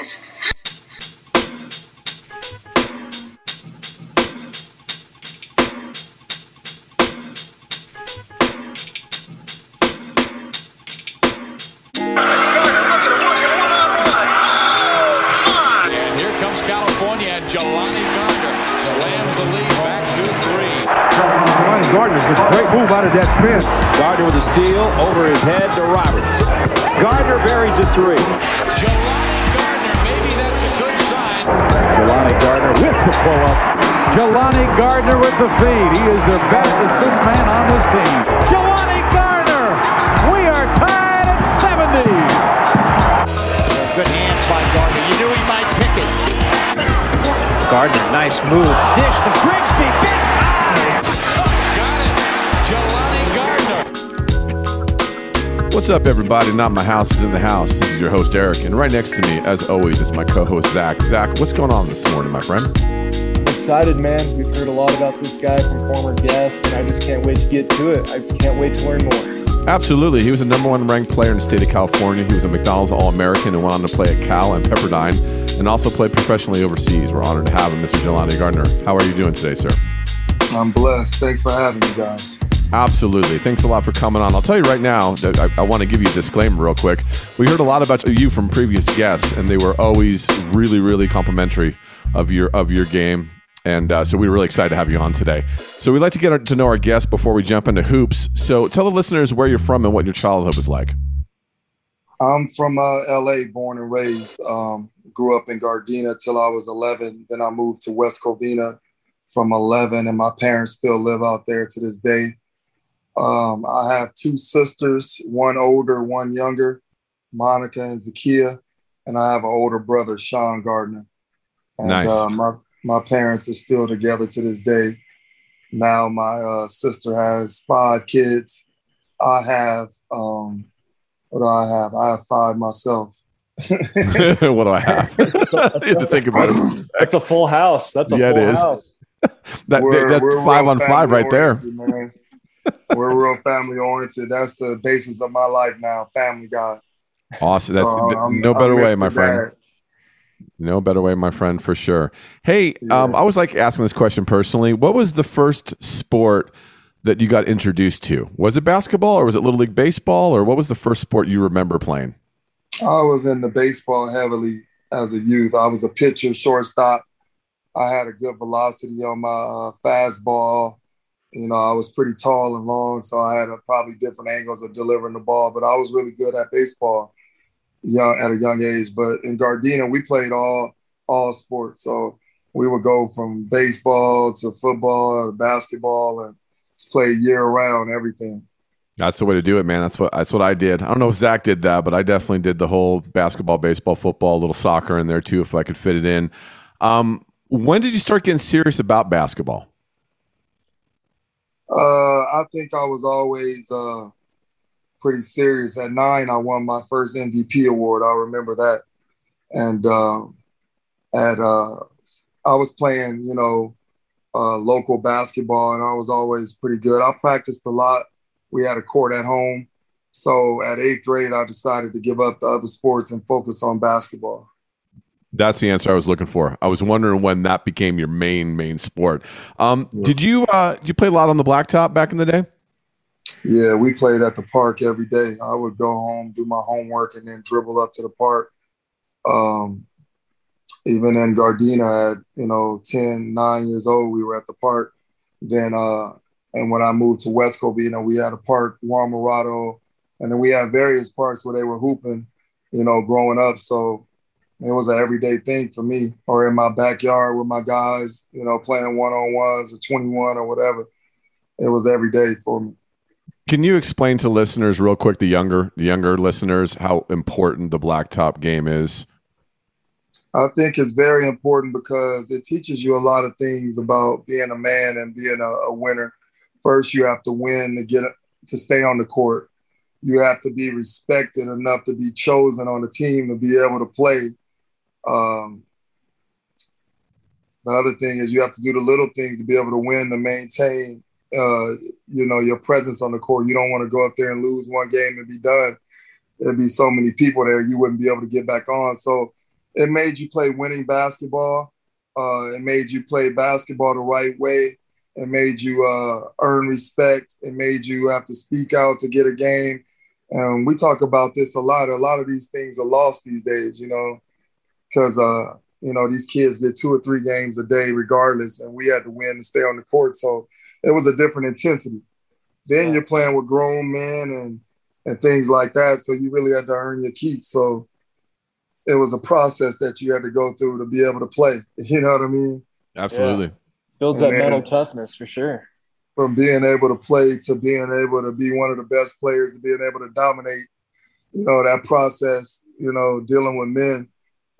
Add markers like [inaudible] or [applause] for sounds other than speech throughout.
Yes. And here comes California and Jelani Gardner slams the lead back to three. Ronnie Gardner with a great move out of that fence. Gardner with a steal over his head to Roberts. Gardner buries a three. Jelani Gardner with the pull-up. Jelani Gardner with the feed. He is their best assist man on this team. Jelani Gardner! We are tied at 70. Good hands by Gardner. You knew he might pick it. Gardner, nice move. Dish to Grigsby. Big What's up, everybody? Not my house is in the house. This is your host Eric, and right next to me, as always, is my co-host Zach. Zach, what's going on this morning, my friend? excited, man. We've heard a lot about this guy from former guests, and I just can't wait to get to it. I can't wait to learn more. Absolutely, he was a number one ranked player in the state of California. He was a McDonald's All-American and went on to play at Cal and Pepperdine, and also played professionally overseas. We're honored to have him, Mr. Jelani Gardner. How are you doing today, sir? I'm blessed. Thanks for having me, guys. Absolutely. Thanks a lot for coming on. I'll tell you right now that I, I want to give you a disclaimer real quick. We heard a lot about you from previous guests, and they were always really, really complimentary of your of your game. And uh, so we were really excited to have you on today. So we'd like to get to know our guests before we jump into hoops. So tell the listeners where you're from and what your childhood was like. I'm from uh, LA, born and raised. Um, grew up in Gardena till I was 11. Then I moved to West Covina from 11, and my parents still live out there to this day. Um, I have two sisters, one older, one younger, Monica and Zakia, and I have an older brother, Sean Gardner. And Nice. uh, my my parents are still together to this day. Now my uh, sister has five kids. I have um, what do I have? I have five myself. [laughs] what do I have? [laughs] [laughs] I had to think about it. That's a full house. That's a Yeah, it full is. house. That, that's real five on five family right there. man. We're real family oriented. That's the basis of my life now. Family guy. Awesome. That's Uh, no better way, my friend. No better way, my friend, for sure. Hey, Yeah. um, I was like asking this question personally. What was the first sport that you got introduced to? Was it basketball or was it Little League Baseball or what was the first sport you remember playing? I was into baseball heavily as a youth. I was a pitcher, shortstop. I had a good velocity on my uh, fastball. You know, I was pretty tall and long, so I had a, probably different angles of delivering the ball. But I was really good at baseball, young at a young age. But in Gardena, we played all all sports. So we would go from baseball to football to basketball and play year round everything. That's the way to do it, man. That's what that's what I did. I don't know if Zach did that, but I definitely did the whole basketball, baseball, football, a little soccer in there too, if I could fit it in. Um, when did you start getting serious about basketball? Uh, I think I was always uh, pretty serious. At nine, I won my first MVP award. I remember that. And um, at uh, I was playing, you know, uh, local basketball, and I was always pretty good. I practiced a lot. We had a court at home. So at eighth grade, I decided to give up the other sports and focus on basketball. That's the answer I was looking for. I was wondering when that became your main main sport. Um, Did you uh, did you play a lot on the blacktop back in the day? Yeah, we played at the park every day. I would go home, do my homework, and then dribble up to the park. Um, even in Gardena at, you know, 10, 9 years old, we were at the park. Then, uh, and when I moved to West Covina, we had a park, Juan Morado, and then we had various parks where they were hooping, you know, growing up. So it was an everyday thing for me, or in my backyard with my guys, you know, playing one on ones or 21 or whatever. It was every day for me. Can you explain to listeners real quick, the younger the younger listeners, how important the blacktop game is? I think it's very important because it teaches you a lot of things about being a man and being a, a winner. First, you have to win to get to stay on the court. You have to be respected enough to be chosen on the team to be able to play. Um, the other thing is you have to do the little things to be able to win to maintain, uh, you know, your presence on the court. You don't want to go up there and lose one game and be done. There'd be so many people there you wouldn't be able to get back on. So it made you play winning basketball. Uh, it made you play basketball the right way. It made you uh, earn respect. It made you have to speak out to get a game. And we talk about this a lot. A lot of these things are lost these days, you know, because uh, you know these kids get two or three games a day regardless, and we had to win to stay on the court. So it was a different intensity. Then yeah. you're playing with grown men and and things like that. So you really had to earn your keep. So it was a process that you had to go through to be able to play. [laughs] You know what I mean? Absolutely. Yeah. Builds and that mental toughness for sure. From being able to play to being able to be one of the best players to being able to dominate, you know, that process, you know, dealing with men,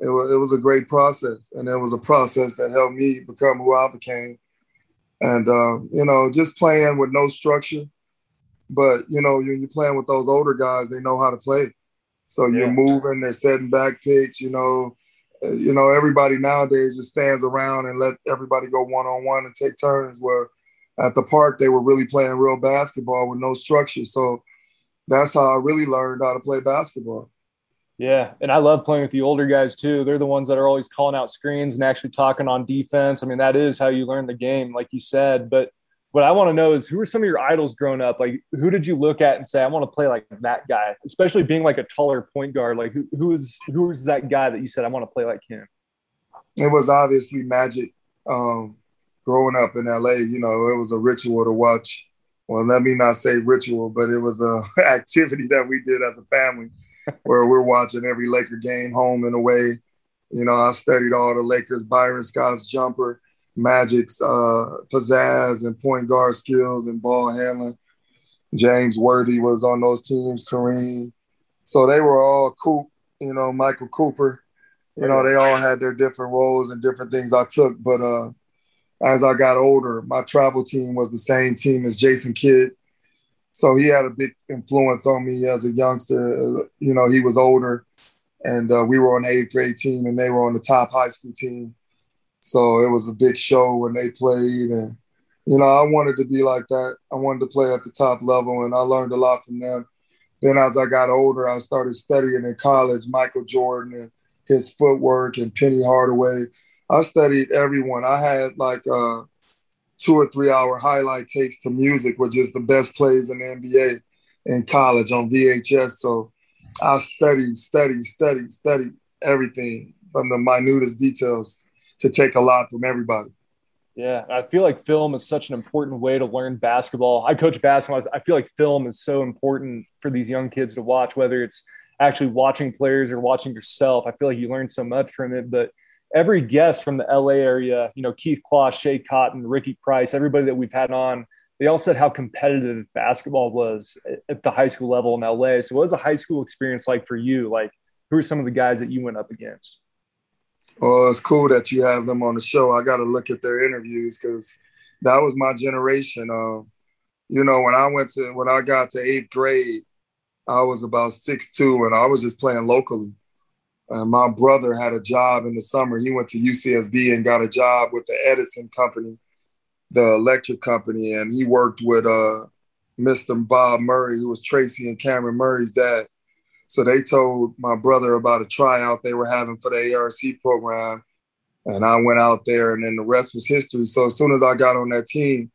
it was, it was a great process. And it was a process that helped me become who I became. And, uh, you know, just playing with no structure. But, you know, when you're playing with those older guys, they know how to play so you're moving, they're setting back picks, you know. Uh, you know, everybody nowadays just stands around and let everybody go one on one and take turns. Where at the park they were really playing real basketball with no structure. So that's how I really learned how to play basketball. Yeah, and I love playing with the older guys too. They're the ones that are always calling out screens and actually talking on defense. I mean, that is how you learn the game, like you said. But what I want to know is who are some of your idols growing up? Like, who did you look at and say, I want to play like that guy, especially being like a taller point guard? Like, who, who is who is that guy that you said, I want to play like him? It was obviously Magic. Um, growing up in LA, you know, it was a ritual to watch. Well, let me not say ritual, but it was a [laughs] activity that we did as a family where we're watching every Laker game home and away. You know, I studied all the Lakers, Byron Scott's jumper Magic's uh, pizzazz and point guard skills and ball handling. James Worthy was on those teams, Kareem. So they were all cool, you know, Michael Cooper. You know, they all had their different roles and different things I took. But uh, as I got older, my travel team was the same team as Jason Kidd. So he had a big influence on me as a youngster. You know, he was older, and uh, we were on the eighth grade team, and they were on the top high school team. So it was a big show when they played. And, you know, I wanted to be like that. I wanted to play at the top level, and I learned a lot from them. Then as I got older, I started studying in college Michael Jordan and his footwork and Penny Hardaway. I studied everyone. I had like uh, two or three hour highlight tapes to music, which is the best plays in the NBA in college on VHS. So I studied, studied, studied, studied everything from the minutest details to take a lot from everybody. Yeah, I feel like film is such an important way to learn basketball. I coach basketball. I feel like film is so important for these young kids to watch, whether it's actually watching players or watching yourself. I feel like you learn so much from it. But every guest from the LA area, you know, Keith Closs, Schea Cotton, Ricky Price, everybody that we've had on, they all said how competitive basketball was at the high school level in LA. So, what was the high school experience like for you? Like, who are some of the guys that you went up against? Well, it's cool that you have them on the show. I got to look at their interviews because that was my generation. Uh, you know, when I went to when I got to eighth grade, I was about six two, and I was just playing locally. And my brother had a job in the summer. He went to UCSB and got a job with the Edison Company, the electric company, and he worked with uh, Mr. Bob Murray, who was Tracy and Cameron Murray's dad. So they told my brother about a tryout they were having for the ARC program. And I went out there, and then the rest was history. So as soon as I got on that team,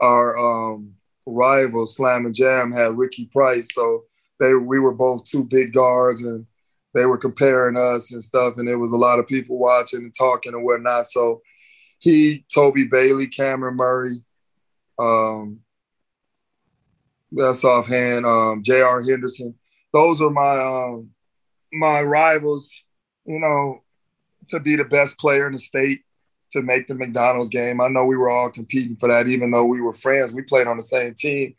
our um, rival Slam and Jam had Ricky Price. So they we were both two big guards, and they were comparing us and stuff. And there was a lot of people watching and talking and whatnot. So he, Toby Bailey, Cameron Murray, um, that's offhand, um, J.R. Henderson those are my um, my rivals. You know, to be the best player in the state to make the McDonald's game. I know we were all competing for that, even though we were friends. We played on the same team,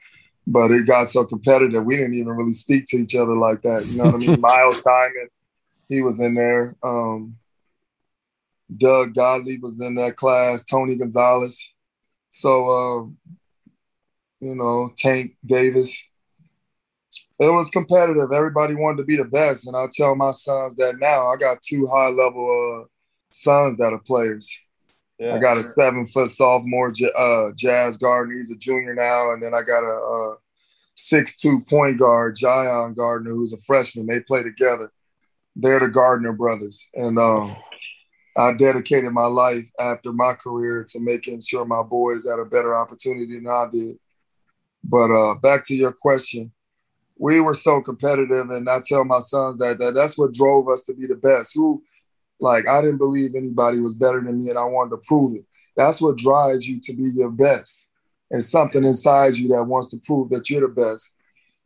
but it got so competitive we didn't even really speak to each other like that. You know what I mean? [laughs] Miles Simon, he was in there. Um, Doug Godley was in that class. Tony Gonzalez. So, um, you know, Tank Davis it was competitive. Everybody wanted to be the best, and I tell my sons that now. I got two high level uh, sons that are players. Yeah. I got a seven foot sophomore uh, Jazz Gardner. He's a junior now, and then I got a, a six two point guard Jayon Gardner, who's a freshman. They play together. they're the Gardner brothers, and um, I dedicated my life after my career to making sure my boys had a better opportunity than I did. But uh, back to your question, we were so competitive, and I tell my sons that, that that's what drove us to be the best. Who, like, I didn't believe anybody was better than me, and I wanted to prove it. That's what drives you to be your best, and something inside you that wants to prove that you're the best.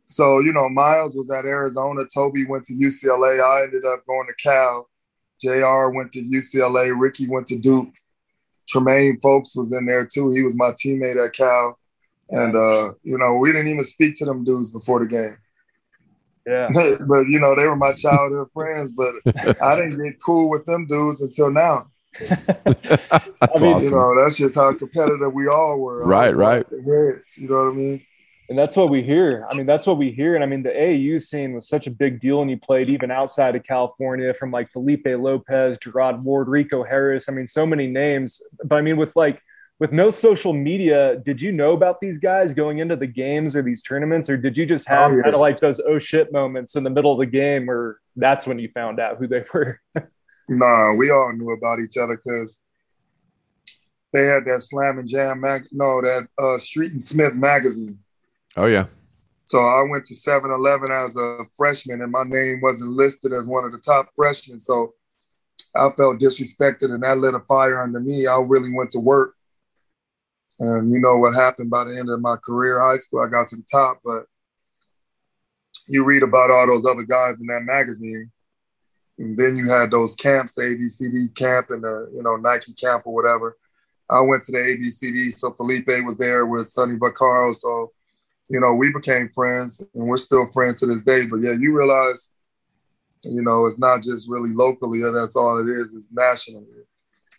So, you know, Miles was at Arizona. Toby went to UCLA. I ended up going to Cal. JR went to UCLA. Ricky went to Duke. Tremaine Fowlkes was in there too. He was my teammate at Cal. And, uh, you know, we didn't even speak to them dudes before the game. Yeah. [laughs] but, you know, they were my childhood [laughs] friends, but I didn't get cool with them dudes until now. [laughs] That's I mean, awesome. you know, that's just how competitive we all were. Right, right. heads, you know what I mean? And that's what we hear. I mean, that's what we hear. And I mean, the AAU scene was such a big deal, and you played even outside of California from like Felipe Lopez, Gerard Ward, Rico Harris. I mean, so many names. But I mean, with like with no social media, did you know about these guys going into the games or these tournaments, or did you just have Oh, yeah. kind of like those oh shit moments in the middle of the game where that's when you found out who they [laughs] were? Nah, we all knew about each other because they had that Slam and Jam mag. No, that uh, Street and Smith magazine. Oh yeah. So I went to 7-Eleven as a freshman, and my name wasn't listed as one of the top freshmen. So I felt disrespected, and that lit a fire under me. I really went to work, and you know what happened by the end of my career, high school. I got to the top, but you read about all those other guys in that magazine. And then you had those camps, the ABCD camp and the you know Nike camp or whatever. I went to the ABCD, so Felipe was there with Sonny Vaccaro. So, you know, we became friends and we're still friends to this day. But yeah, you realize, you know, it's not just really locally, that's all it is, it's nationally.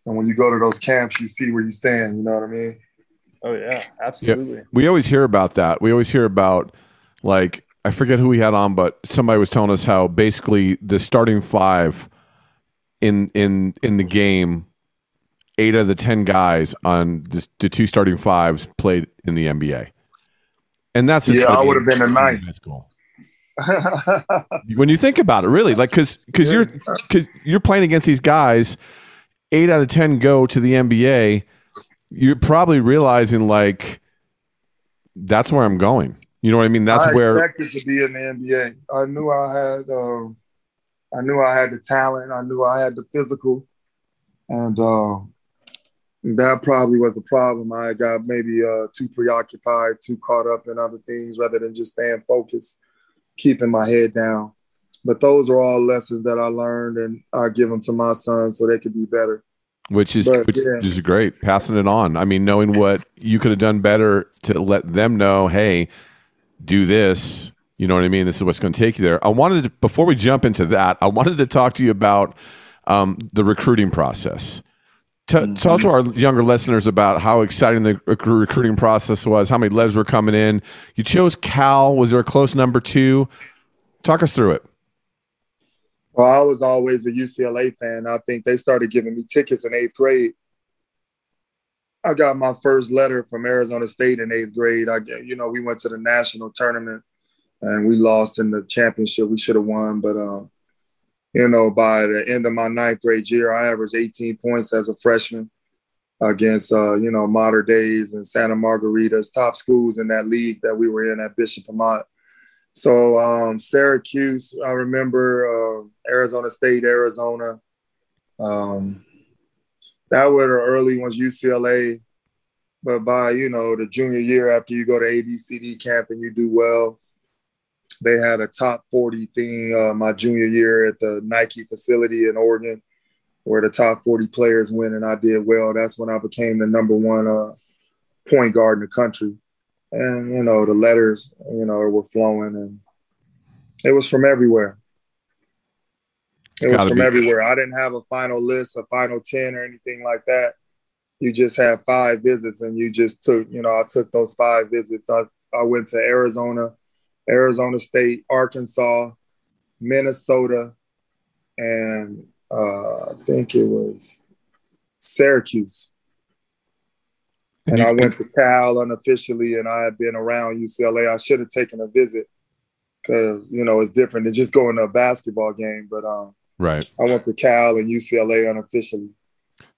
And when you go to those camps, you see where you stand, you know what I mean? Oh yeah, absolutely. We always hear about that. We always hear about like I forget who we had on, but somebody was telling us how basically the starting five in in in the game, eight of the ten guys on the, the two starting fives played in the NBA, and that's just Yeah, I would've been a minuscule. When you think about it, really, like because because you're because you're playing against these guys, eight out of ten go to the NBA. You're probably realizing like that's where I'm going. You know what I mean? That's where I expected to be in the NBA. I knew I had, um, I knew I had the talent. I knew I had the physical, and uh, that probably was the problem. I got maybe uh, too preoccupied, too caught up in other things rather than just staying focused, keeping my head down. But those are all lessons that I learned, and I give them to my sons so they could be better. Which is But, which yeah. is great. Passing it on. I mean, knowing what you could have done better to let them know, hey, do this. You know what I mean? This is what's going to take you there. I wanted to, before we jump into that, I wanted to talk to you about um, the recruiting process. T- Mm-hmm. Talk to our younger listeners about how exciting the rec- recruiting process was, how many leads were coming in. You chose Cal. Was there a close number two? Talk us through it. Well, I was always a UCLA fan. I think they started giving me tickets in eighth grade. I got my first letter from Arizona State in eighth grade. I, you know, we went to the national tournament and we lost in the championship. We should have won, but um, you know, by the end of my ninth grade year, I averaged 18 points as a freshman against uh, you know Mater Dei's and Santa Margarita's top schools in that league that we were in at Bishop Amat. So um, Syracuse, I remember uh, Arizona State, Arizona. Um, that were the early ones, UCLA. But by you know the junior year, after you go to ABCD camp and you do well, they had a top 40 thing uh, my junior year at the Nike facility in Oregon, where the top 40 players win, and I did well. That's when I became the number one uh, point guard in the country and you know the letters you know were flowing and it was from everywhere. It was from be. everywhere. I didn't have a final list a final 10 or anything like that. You just had five visits and you just took you know i took those five visits. I, I went to arizona arizona state arkansas minnesota and uh, i think it was syracuse and I went to Cal unofficially, and I had been around UCLA. I should have taken a visit because you know it's different than just going to a basketball game. But um, Right. I went to Cal and UCLA unofficially.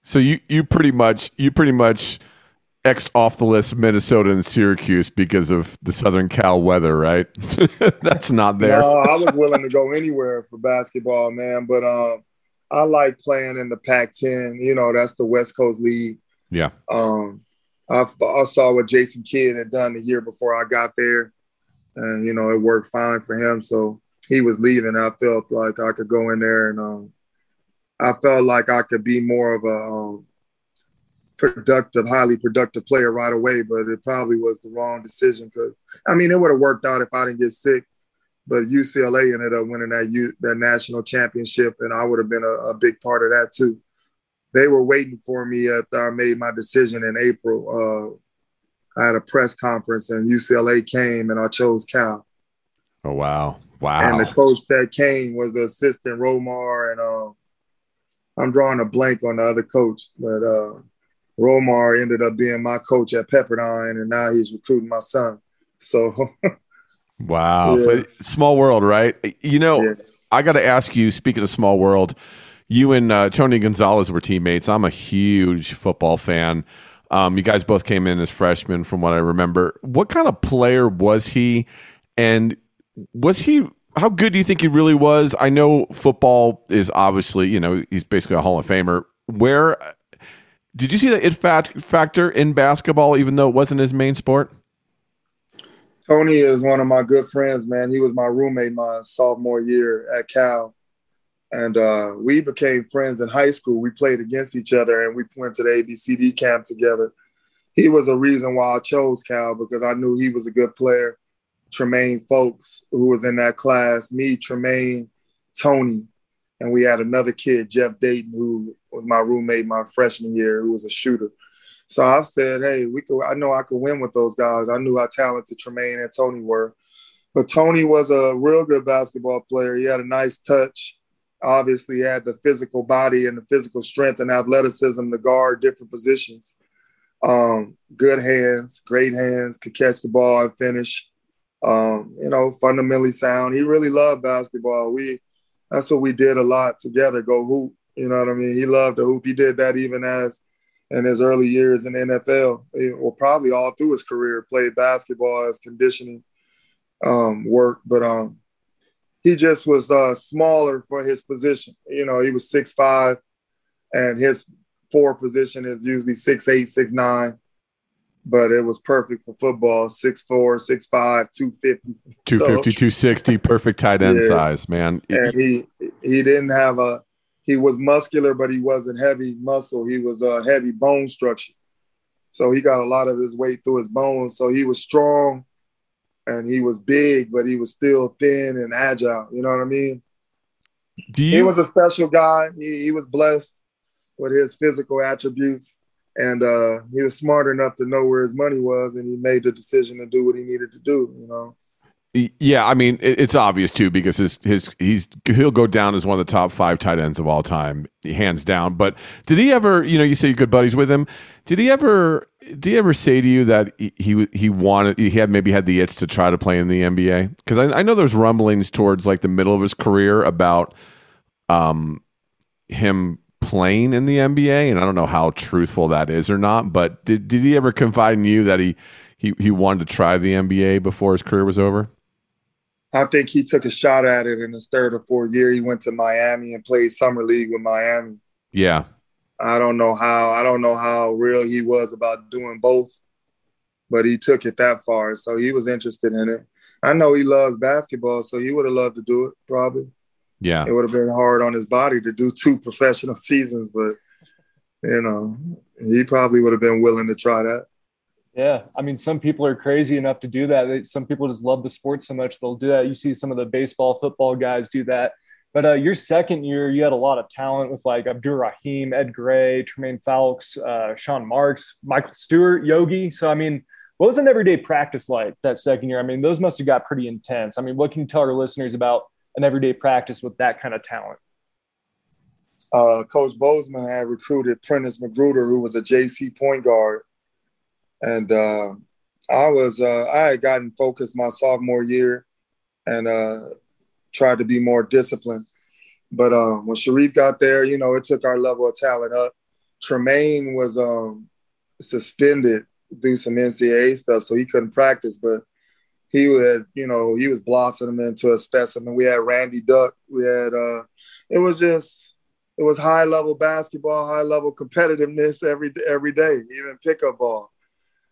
So you you pretty much you pretty much X off the list Minnesota and Syracuse because of the Southern Cal weather, right? [laughs] That's not there. No, I was willing to go anywhere for basketball, man. But um, I like playing in the Pac-10. You know, that's the West Coast League. Yeah. Um, I, I saw what Jason Kidd had done the year before I got there, and you know it worked fine for him. So he was leaving. I felt like I could go in there and um, I felt like I could be more of a um, productive, highly productive player right away, but it probably was the wrong decision because I mean it would have worked out if I didn't get sick. But UCLA ended up winning that U, that national championship, and I would have been a, a, big part of that too. They were waiting for me after I made my decision in April. Uh, I had a press conference, and UCLA came, and I chose Cal. Oh wow, wow! And the coach that came was the assistant Romar, and uh, I'm drawing a blank on the other coach, but uh, Romar ended up being my coach at Pepperdine, and now he's recruiting my son. So, [laughs] wow, yeah. small world, right? You know, yeah. I got to ask you. Speaking of small world, you and uh, Tony Gonzalez were teammates. I'm a huge football fan. Um, you guys both came in as freshmen, from what I remember. What kind of player was he? And was he? How good do you think he really was? I know football is obviously, you know, he's basically a Hall of Famer. Where did you see the it factor in basketball, even though it wasn't his main sport? Tony is one of my good friends, man. He was my roommate my sophomore year at Cal. And uh, we became friends in high school. We played against each other and we went to the ABCD camp together. He was a reason why I chose Cal because I knew he was a good player. Tremaine Fowlkes, who was in that class, me, Tremaine, Tony, and we had another kid, Jeff Dayton, who was my roommate my freshman year, who was a shooter. So I said, hey, we could. I know I could win with those guys. I knew how talented Tremaine and Tony were, but Tony was a real good basketball player. He had a nice touch. Obviously, had the physical body and the physical strength and athleticism to guard different positions. Um, good hands, great hands, could catch the ball and finish. Um, you know, fundamentally sound. He really loved basketball. We that's what we did a lot together. Go hoop. You know what I mean? He loved to hoop. He did that even as in his early years in NFL, or probably all through his career, played basketball as conditioning um, work. But um, he just was uh, smaller for his position. You know, he was six five, and his four position is usually six eight, six nine but it was perfect for football. 6'4 6'5 250 250 so, 260 perfect tight end yeah. size man. And he he didn't have a he was muscular but he wasn't heavy muscle. He was a heavy bone structure. So he got a lot of his weight through his bones. So he was strong and he was big but he was still thin and agile you know what i mean you- he was a special guy he, he was blessed with his physical attributes and uh, he was smart enough to know where his money was, and he made the decision to do what he needed to do. You know. Yeah, I mean it's obvious too because his his he's he'll go down as one of the top five tight ends of all time, hands down. But did he ever, you know, you say you're good buddies with him? Did he ever? Did he ever say to you that he he wanted he had maybe had the itch to try to play in the NBA? Because I, I know there's rumblings towards like the middle of his career about um him playing in the NBA, and I don't know how truthful that is or not. But did did he ever confide in you that he he he wanted to try the NBA before his career was over? I think he took a shot at it in his third or fourth year. He went to Miami and played summer league with Miami. Yeah. I don't know how I don't know how real he was about doing both, but he took it that far. So he was interested in it. I know he loves basketball, so he would have loved to do it probably. Yeah. It would have been hard on his body to do two [laughs] professional seasons, but you know, he probably would have been willing to try that. Yeah, I mean, some people are crazy enough to do that. Some people just love the sport so much they'll do that. You see some of the baseball, football guys do that. But uh, your second year, you had a lot of talent with like Abdur Rahim, Ed Gray, Tremaine Fowlkes, uh, Sean Marks, Michael Stewart, Yogi. So I mean, what was an everyday practice like that second year? I mean, those must have got pretty intense. I mean, what can you tell our listeners about an everyday practice with that kind of talent? Uh, Coach Bozeman had recruited Prentice Magruder, who was a JC point guard, and uh, I was uh, I had gotten focused my sophomore year and uh, tried to be more disciplined. But uh, when Shareef got there, you know, it took our level of talent up. Tremaine was um, suspended due some NCAA stuff, so he couldn't practice. But he had, you know, he was blossoming into a specimen. We had Randy Duck. We had, uh, it was just, it was high level basketball, high level competitiveness every every day, even pickup ball.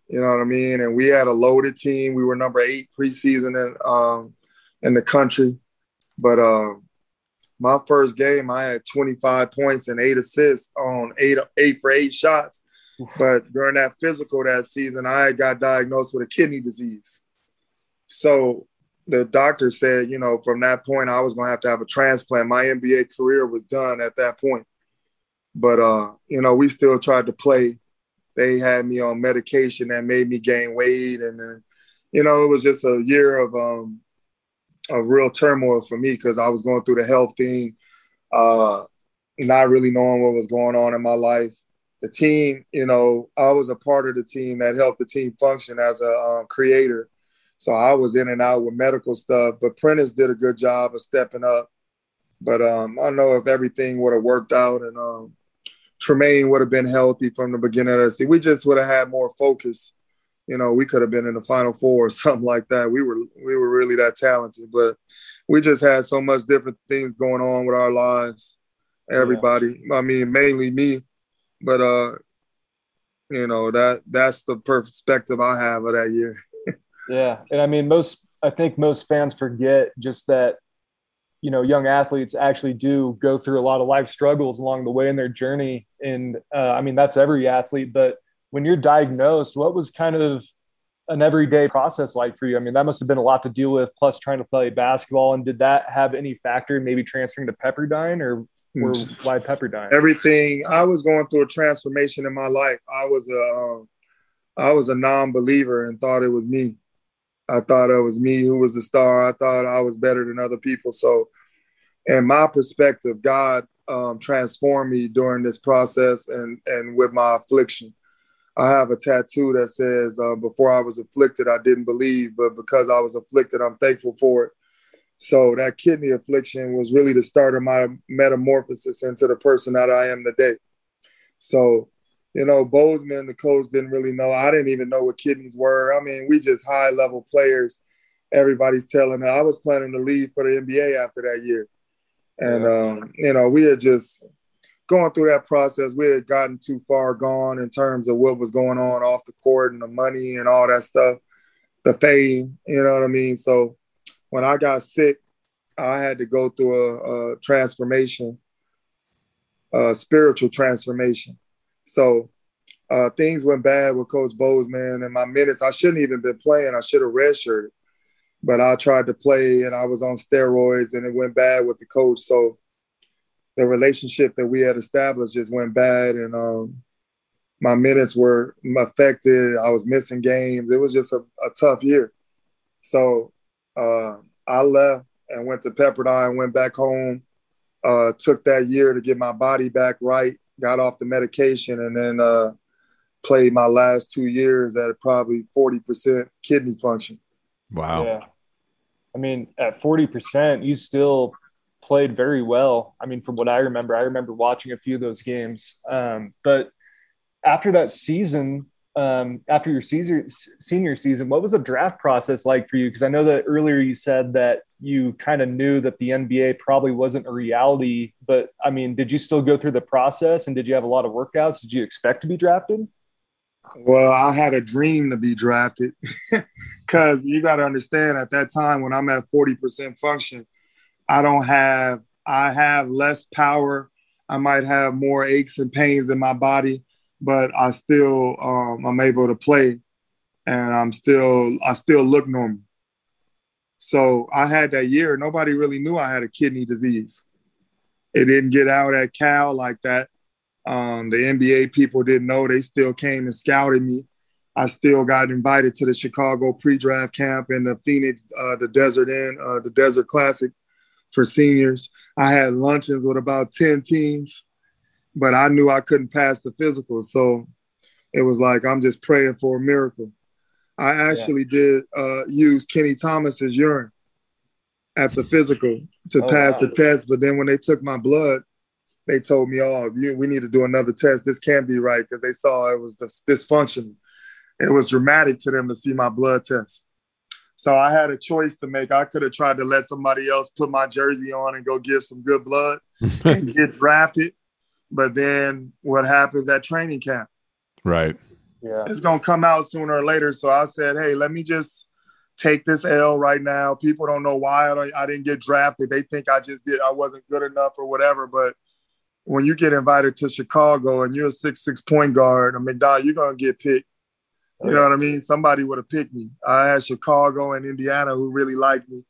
You know what I mean? And we had a loaded team. We were number eight preseason in um, in the country. But uh, my first game, I had 25 points and eight assists on eight eight for eight shots. But during that physical that season, I got diagnosed with a kidney disease. So the doctor said, you know, from that point, I was going to have to have a transplant. My NBA career was done at that point. But, uh, you know, we still tried to play. They had me on medication that made me gain weight. And then, you know, it was just a year of um, a real turmoil for me because I was going through the health thing, uh, not really knowing what was going on in my life. The team, you know, I was a part of the team that helped the team function as a um, creator. So I was in and out with medical stuff, but Prentice did a good job of stepping up. But um, I know if everything would have worked out and um, Tremaine would have been healthy from the beginning of the season, we just would have had more focus you know, we could have been in the final four or [laughs] something like that. We were we were really that talented, but we just had so much different things going on with our lives. Everybody, yeah. I mean, mainly me, but uh, you know that that's the perspective I have of that year. [laughs] yeah, and I mean, most I think most fans forget just that you know young athletes actually do go through a lot of life struggles along the way in their journey and uh, i mean that's every athlete but when you're diagnosed, what was kind of an everyday process like for you? I mean, that must have been a lot to deal with, plus trying to play basketball. And did that have any factor in maybe transferring to Pepperdine or, or mm. why Pepperdine? Everything. I was going through a transformation in my life. I was a, um, I was a non-believer and thought it was me. I thought it was me who was the star. I thought I was better than other people. So, in my perspective, God um, transformed me during this process and and with my affliction. I have a tattoo that says, uh, "Before I was afflicted, I didn't believe, but because I was afflicted, I'm thankful for it." So that kidney affliction was really the start of my metamorphosis into the person that I am today. So, you know, Bozeman, the coach didn't really know. I didn't even know what kidneys were. I mean, we just high level players. Everybody's telling me I was planning to leave for the NBA after that year, and um, you know, we had just going through that process, we had gotten too far gone in terms of what was going on off the court and the money and all that stuff, the fame, you know what I mean? So when I got sick, I had to go through a, a transformation, a spiritual transformation. So uh, things went bad with Coach Bozeman and my minutes. I shouldn't even been playing. I should have redshirted, but I tried to play and I was on steroids and it went bad with the coach. So the relationship that we had established just went bad and um, my minutes were affected. I was missing games. It was just a, a tough year. So uh, I left and went to Pepperdine, went back home, uh, took that year to get my body back right, got off the medication, and then uh, played my last two years at probably 40% kidney function. Wow. Yeah. I mean, at 40%, you still played very well. I mean, from what I remember, I remember watching a few of those games. Um, but after that season, um, after your Caesar, senior season, what was the draft process like for you? Because I know that earlier you said that you kind of knew that the NBA probably wasn't a reality, but I mean, did you still go through the process and did you have a lot of workouts? Did you expect to be drafted? Well, I had a dream to be drafted [laughs] because you got to understand at that time when I'm at 40% function, I don't have, I have less power. I might have more aches and pains in my body, but I still, um, I'm able to play and I'm still, I still look normal. So I had that year. Nobody really knew I had a kidney disease. It didn't get out at Cal like that. Um, the NBA people didn't know. They still came and scouted me. I still got invited to the Chicago pre-draft camp and the Phoenix, uh, the Desert Inn, uh, the Desert Classic for seniors. I had luncheons with about 10 teams, but I knew I couldn't pass the physical. So it was like, I'm just praying for a miracle. I actually yeah. did uh, use Kenny Thomas's urine. at the physical to Oh, pass wow. the test. But then when they took my blood, they told me, "Oh, you, we need to do another test. This can't be right," because they saw it was dis- dysfunctional. It was dramatic to them to see my blood test. So I had a choice to make. I could have tried to let somebody else put my jersey on and go give some good blood [laughs] and get drafted. But then what happens at training camp? right. Yeah. it's gonna come out sooner or later. So I said, hey, let me just take this L right now. People don't know why I, don't- I didn't get drafted. They think I just did I wasn't good enough or whatever. But when you get invited to Chicago and you're a six six point guard, I mean, dog, you're gonna get picked. You know what I mean? Somebody would have picked me. I had Chicago and Indiana who really liked me.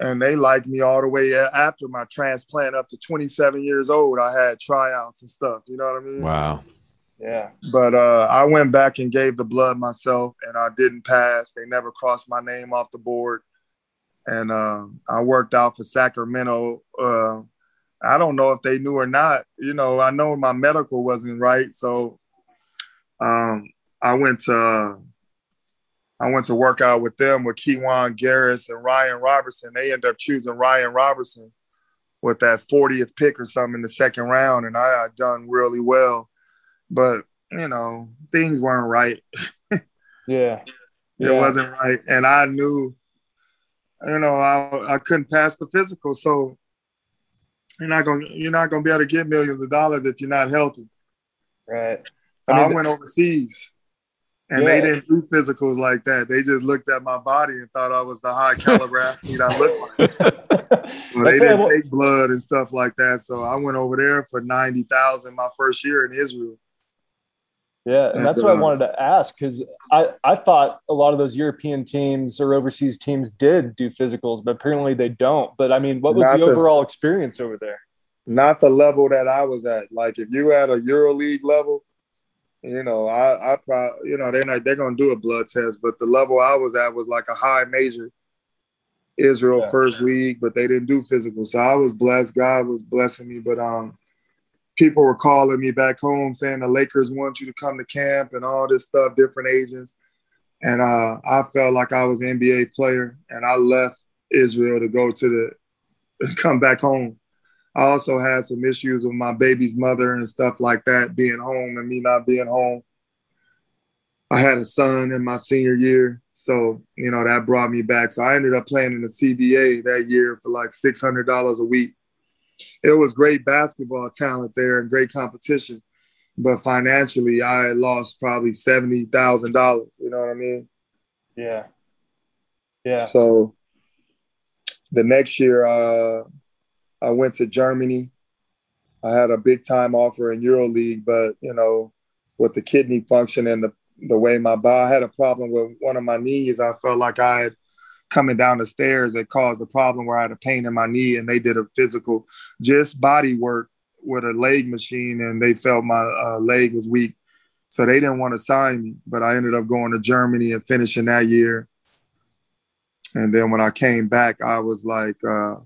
And they liked me all the way after my transplant up to 27 years old. I had tryouts and stuff. You know what I mean? Wow. Yeah. But uh, I went back and gave the blood myself, and I didn't pass. They never crossed my name off the board, and um, I worked out for Sacramento. Uh, I don't know if they knew or not. You know, I know my medical wasn't right, so um, I went to I went to work out with them with Kiwane Garris and Ryan Robertson. They ended up choosing Ryan Robertson with that 40th pick or something in the second round, and I had done really well but you know things weren't right [laughs] Yeah. it wasn't right and i knew you know I, I couldn't pass the physical so you're not gonna you're not gonna be able to get millions of dollars if you're not healthy. Right. so I i, went overseas and they didn't do physicals like that. They just looked at my body and thought i was the high caliber [laughs] athlete i looked like. Well, they That's what I didn't take blood and stuff like that. So i went over there for 90000 my first year in israel Yeah, and that's what I wanted to ask because I, I thought a lot of those European teams or overseas teams did do physicals, but apparently they don't. But I mean, what was the the- overall experience over there? not the level that I was at. Like if you at a Euro League level, you know, I I probably you know they're not they're gonna do a blood test, but the level I was at was like a high major Israel Yeah. first league, but they didn't do physical. So I was blessed. God was blessing me, but um. People were calling me back home saying the Lakers want you to come to camp and all this stuff, different agents. And uh, I felt like I was an NBA player, and I left Israel to go to the [laughs] come back home. I also had some issues with my baby's mother and stuff like that, being home and me not being home. I had a son in my senior year, so you know that brought me back. So I ended up playing in the CBA that year for like six hundred dollars a week. It was great basketball talent there and great competition, but financially I lost probably seventy thousand dollars. You know what I mean? Yeah, yeah, So the next year, uh, I went to Germany. I had a big time offer in EuroLeague, but you know, with the kidney function and the the way my body, I had a problem with one of my knees. I felt like I had coming down the stairs it caused a problem where I had a pain in my knee, and they did a physical, just body work with a leg machine, and they felt my uh, leg was weak. So they didn't want to sign me, but I ended up going to Germany and finishing that year. And then when I came back, I was like, uh,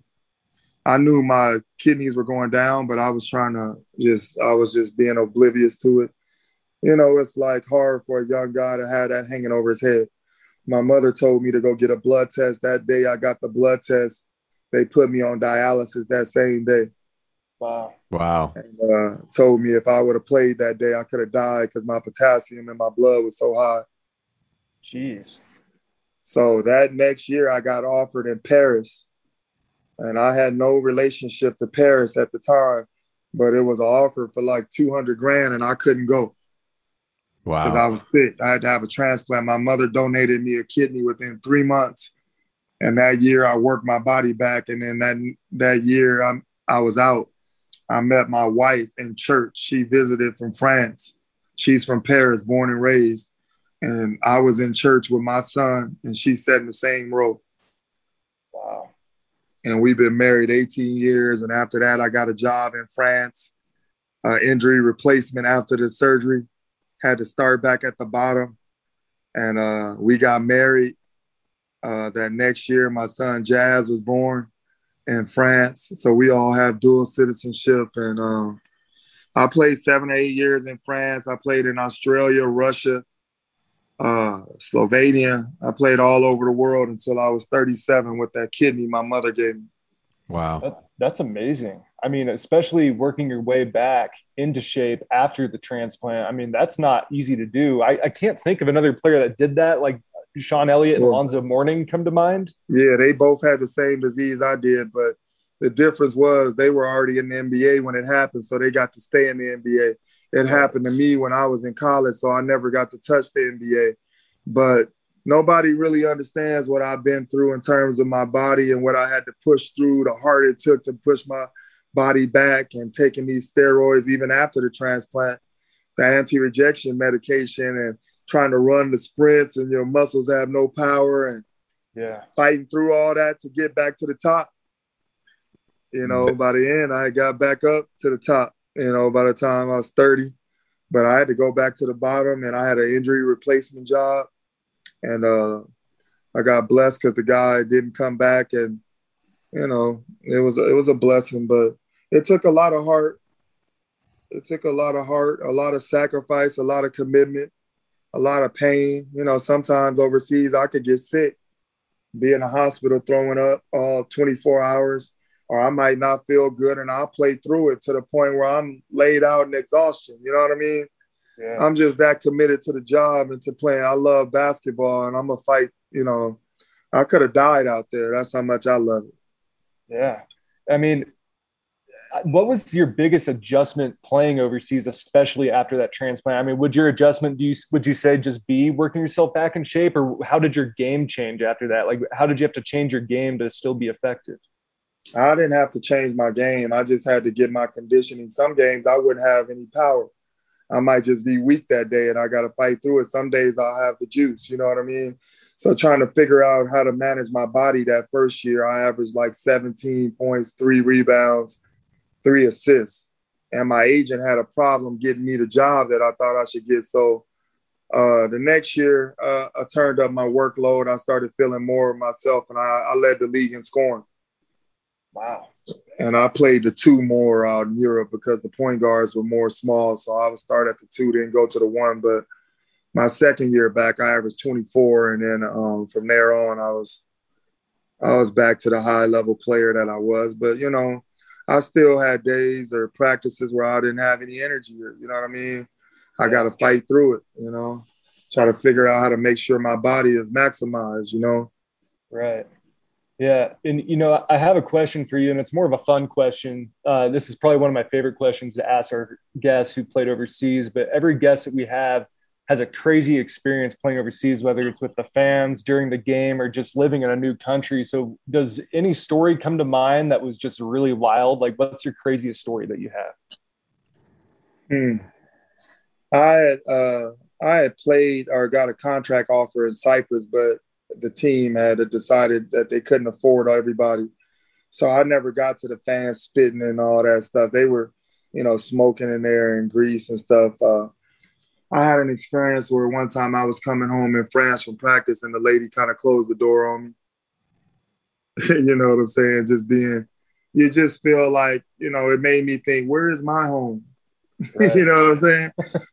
I knew my kidneys were going down, but I was trying to just, I was just being oblivious to it. You know, it's like hard for a young guy to have that hanging over his head. My mother told me to go get a blood test. That day I got the blood test. They put me on dialysis that same day wow, Wow. and uh, told me if I would have played that day, I could have died because my potassium in my blood was so high. jeez, So that next year, I got offered in Paris, and I had no relationship to Paris at the time, but it was an offer for like two hundred grand, and I couldn't go because I was sick. I had to have a transplant. My mother donated me a kidney within three months, and that year I worked my body back, and then that that year I'm I was out. I met my wife in church. She visited from France. She's from Paris, born and raised and I was in church with my son, and she sat in the same row. wow, And we've been married 18 years. And after that, I got a job in France, uh, injury replacement after the surgery. Had to start back at the bottom, and uh, we got married. Uh, that next year, my son Jazz was born in France, so we all have dual citizenship. And um, I played seven, eight years in France. I played in Australia, Russia, uh, Slovenia. I played all over the world until I was 37 with that kidney my mother gave me. Wow. That, that's amazing. I mean, especially working your way back into shape after the transplant. I mean, that's not easy to do. I, I can't think of another player that did that. Like Sean Elliott and Alonzo Mourning come to mind. Yeah, they both had the same disease I did, but the difference was they were already in the NBA when it happened, so they got to stay in the NBA. It happened to me when I was in college, so I never got to touch the NBA. But nobody really understands what I've been through in terms of my body and what I had to push through, the heart it took to push my body back and taking these steroids even after the transplant, the anti-rejection medication and trying to run the sprints and your muscles have no power and yeah, fighting through all that to get back to the top. You know, by the end, I got back up to the top, you know, by the time I was 30. But I had to go back to the bottom and I had an injury replacement job. And uh, I got blessed because the guy didn't come back and you know, it was it was a blessing, but it took a lot of heart. It took a lot of heart, a lot of sacrifice, a lot of commitment, a lot of pain. You know, sometimes overseas I could get sick, be in a hospital throwing up all 24 hours, or I might not feel good and I'll play through it to the point where I'm laid out in exhaustion. You know what I mean? Yeah. I'm just that committed to the job and to playing. I love basketball and I'm a fight, you know. I could have died out there. That's how much I love it. Yeah. I mean, what was your biggest adjustment playing overseas, especially after that transplant? I mean, would your adjustment do you would you say just be working yourself back in shape, or how did your game change after that? Like, how did you have to change your game to still be effective? I didn't have to change my game. I just had to get my conditioning. Some games I wouldn't have any power. I might just be weak that day, and I got to fight through it. Some days I'll have the juice. You know what I mean? So trying to figure out how to manage my body that first year, I averaged like 17 points, three rebounds, three assists. And my agent had a problem getting me the job that I thought I should get. So uh, the next year, uh, I turned up my workload. I started feeling more of myself, and I, I led the league in scoring. Wow. And I played the two more out in Europe because the point guards were more small. So I would start at the two, then go to the one. But my second year back, I averaged 24, and then um, from there on, I was I was back to the high level player that I was. But you know, I still had days or practices where I didn't have any energy. Or, you know what I mean? I got to fight through it. You know, try to figure out how to make sure my body is maximized. You know. Right. Yeah, and you know, I have a question for you, and it's more of a fun question. Uh, this is probably one of my favorite questions to ask our guests who played overseas. But every guest that we have has a crazy experience playing overseas, whether it's with the fans during the game or just living in a new country. So, does any story come to mind that was just really wild? Like, what's your craziest story that you have? Hmm. I had uh, I had played or got a contract offer in Cyprus, but the team had decided that they couldn't afford everybody. So I never got to the fans spitting and all that stuff. They were, you know, smoking in there in Greece and stuff. Uh, I had an experience where one time I was coming home in France from practice and the lady kind of closed the door on me. [laughs] you know what I'm saying? Just being, you just feel like, you know, it made me think, where is my home? Right. [laughs] you know what I'm saying?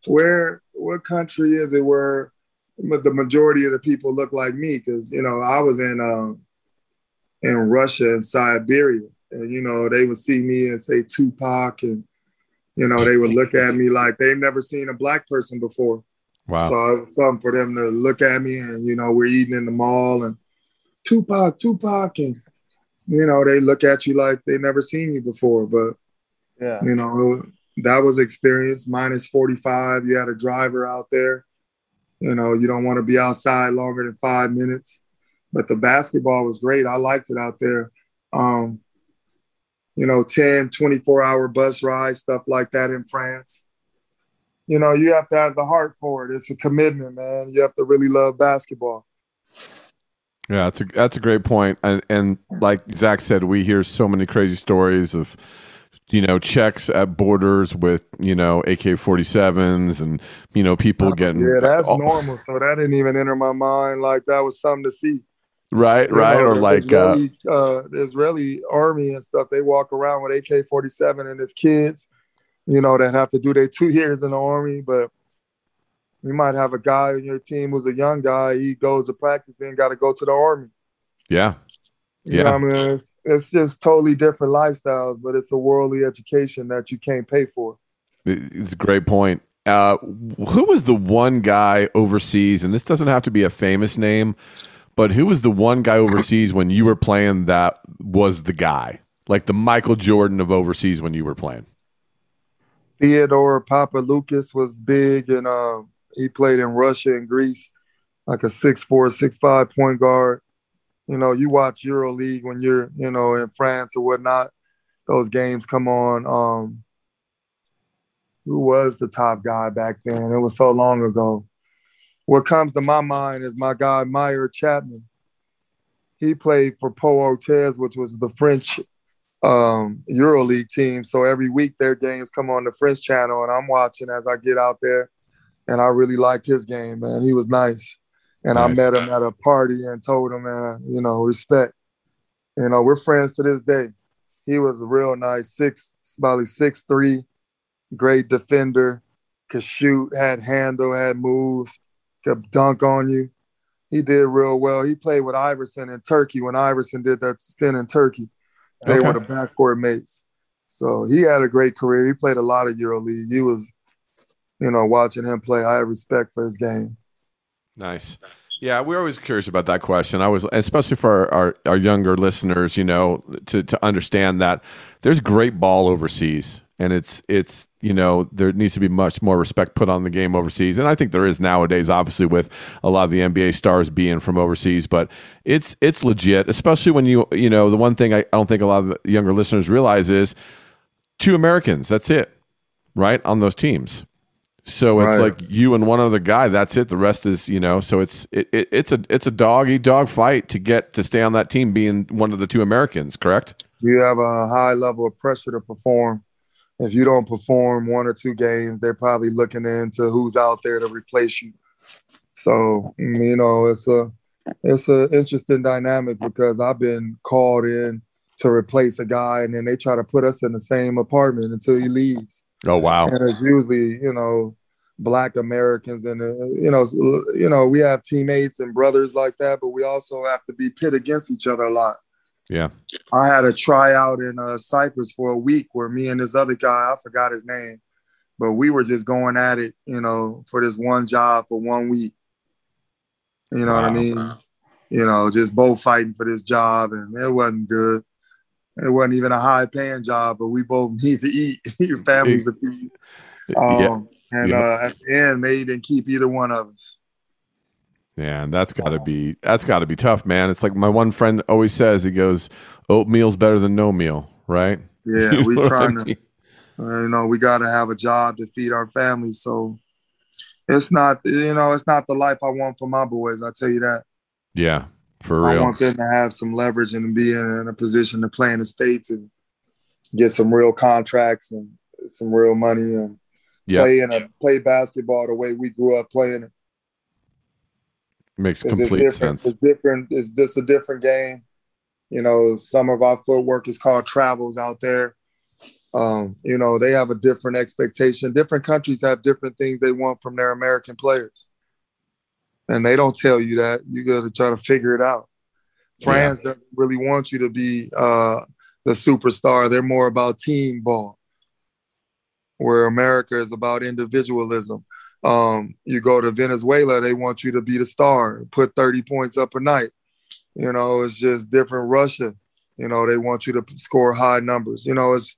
where, what country is it where the majority of the people look like me? Because, you know, I was in, um, in Russia and Siberia and, you know, they would see me and say Tupac and, you know, they would look at me like they've never seen a black person before. Wow. So it's something for them to look at me and, you know, we're eating in the mall and Tupac, Tupac. And, you know, they look at you like they never seen you before. But, yeah, you know, that was experience. Minus 45. You had a driver out there. You know, you don't want to be outside longer than five minutes. But the basketball was great. I liked it out there. Um, you know, 10, 24 hour bus rides, stuff like that in France. You know, you have to have the heart for it. It's a commitment, man. You have to really love basketball. Yeah, that's a that's a great point. And and like Zach said, we hear so many crazy stories of you know checks at borders with you know AK forty sevens and you know people getting yeah that's oh. normal. So that didn't even enter my mind. Like that was something to see. Right, you right, know, or like Israeli, uh, uh, the Israeli army and stuff. They walk around with AK forty seven and his kids, you know, that have to do their two years in the army. But You might have a guy on your team who's a young guy. He goes to practice, then got to go to the army. Yeah. You yeah. I mean? It's, it's just totally different lifestyles, but it's a worldly education that you can't pay for. It's a great point. Uh, who was the one guy overseas, and this doesn't have to be a famous name, but who was the one guy overseas when you were playing that was the guy? Like the Michael Jordan of overseas when you were playing? Theodore Papaloukas was big, and uh, he played in Russia and Greece, like a six four, six five point guard. You know, you watch EuroLeague when you're, you know, in France or whatnot. Those games come on. Um, who was the top guy back then? It was so long ago. What comes to my mind is my guy Mire Chatman. He played for Pau Orthez, which was the French um, EuroLeague team. So every week their games come on the French channel, and I'm watching as I get out there. And I really liked his game, man. He was nice. And nice. I met him at a party and told him, man, you know, respect. You know, we're friends to this day. He was a real nice six, probably six three, great defender, could shoot, had handle, had moves, could dunk on you. He did real well. He played with Iverson in Turkey when Iverson did that stint in Turkey. They okay. were the backcourt mates. So he had a great career. He played a lot of EuroLeague. He was, you know, watching him play. I have respect for his game. Nice. Yeah, we're always curious about that question. I was, especially for our, our younger listeners, you know, to, to understand that there's great ball overseas and it's it's you know there needs to be much more respect put on the game overseas and i think there is nowadays obviously with a lot of the nba stars being from overseas but it's it's legit especially when you you know the one thing i, I don't think a lot of the younger listeners realize is two americans that's it right on those teams so it's right. like you and one other guy that's it the rest is you know so it's it, it it's a it's a dog eat dog fight to get to stay on that team being one of the two americans correct you have a high level of pressure to perform if you don't perform one or two games, they're probably looking into who's out there to replace you. So mm, you know, it's a it's an interesting dynamic because I've been called in to replace a guy, and then they try to put us in the same apartment until he leaves. Oh wow! And it's usually you know black Americans, and uh, you know you know we have teammates and brothers like that, but we also have to be pit against each other a lot. Yeah. I had a tryout in uh, Cyprus for a week where me and this other guy, I forgot his name, but we were just going at it, you know, for this one job for one week. You know wow. what I mean? You know, just both fighting for this job, and it wasn't good. It wasn't even a high paying job, but we both [laughs] need to eat. [laughs] Your families to feed. Um, yeah. And yeah. Uh, at the end, they didn't keep either one of us. Yeah, and that's got to be that's got to be tough, man. It's like my one friend always says. He goes, "Oatmeal's better than no meal," right? Yeah, [laughs] we trying I mean? to, uh, you know, we got to have a job to feed our family. So it's not, you know, it's not the life I want for my boys. I tell you that. Yeah, for real. I want them to have some leverage and be in, a position to play in the states and get some real contracts and some real money and yep. play in a play basketball the way we grew up playing it. Makes complete it's sense. It's different. Is this a different game? You know, some of our footwork is called travels out there. Um, you know, they have a different expectation. Different countries have different things they want from their American players. And they don't tell you that. You got to try to figure it out. France yeah. doesn't really want you to be uh, the superstar. They're more about team ball, where America is about individualism. Um, you go to Venezuela, they want you to be the star, put 30 points up a night. You know, it's just different. Russia, you know, they want you to score high numbers. You know, it's,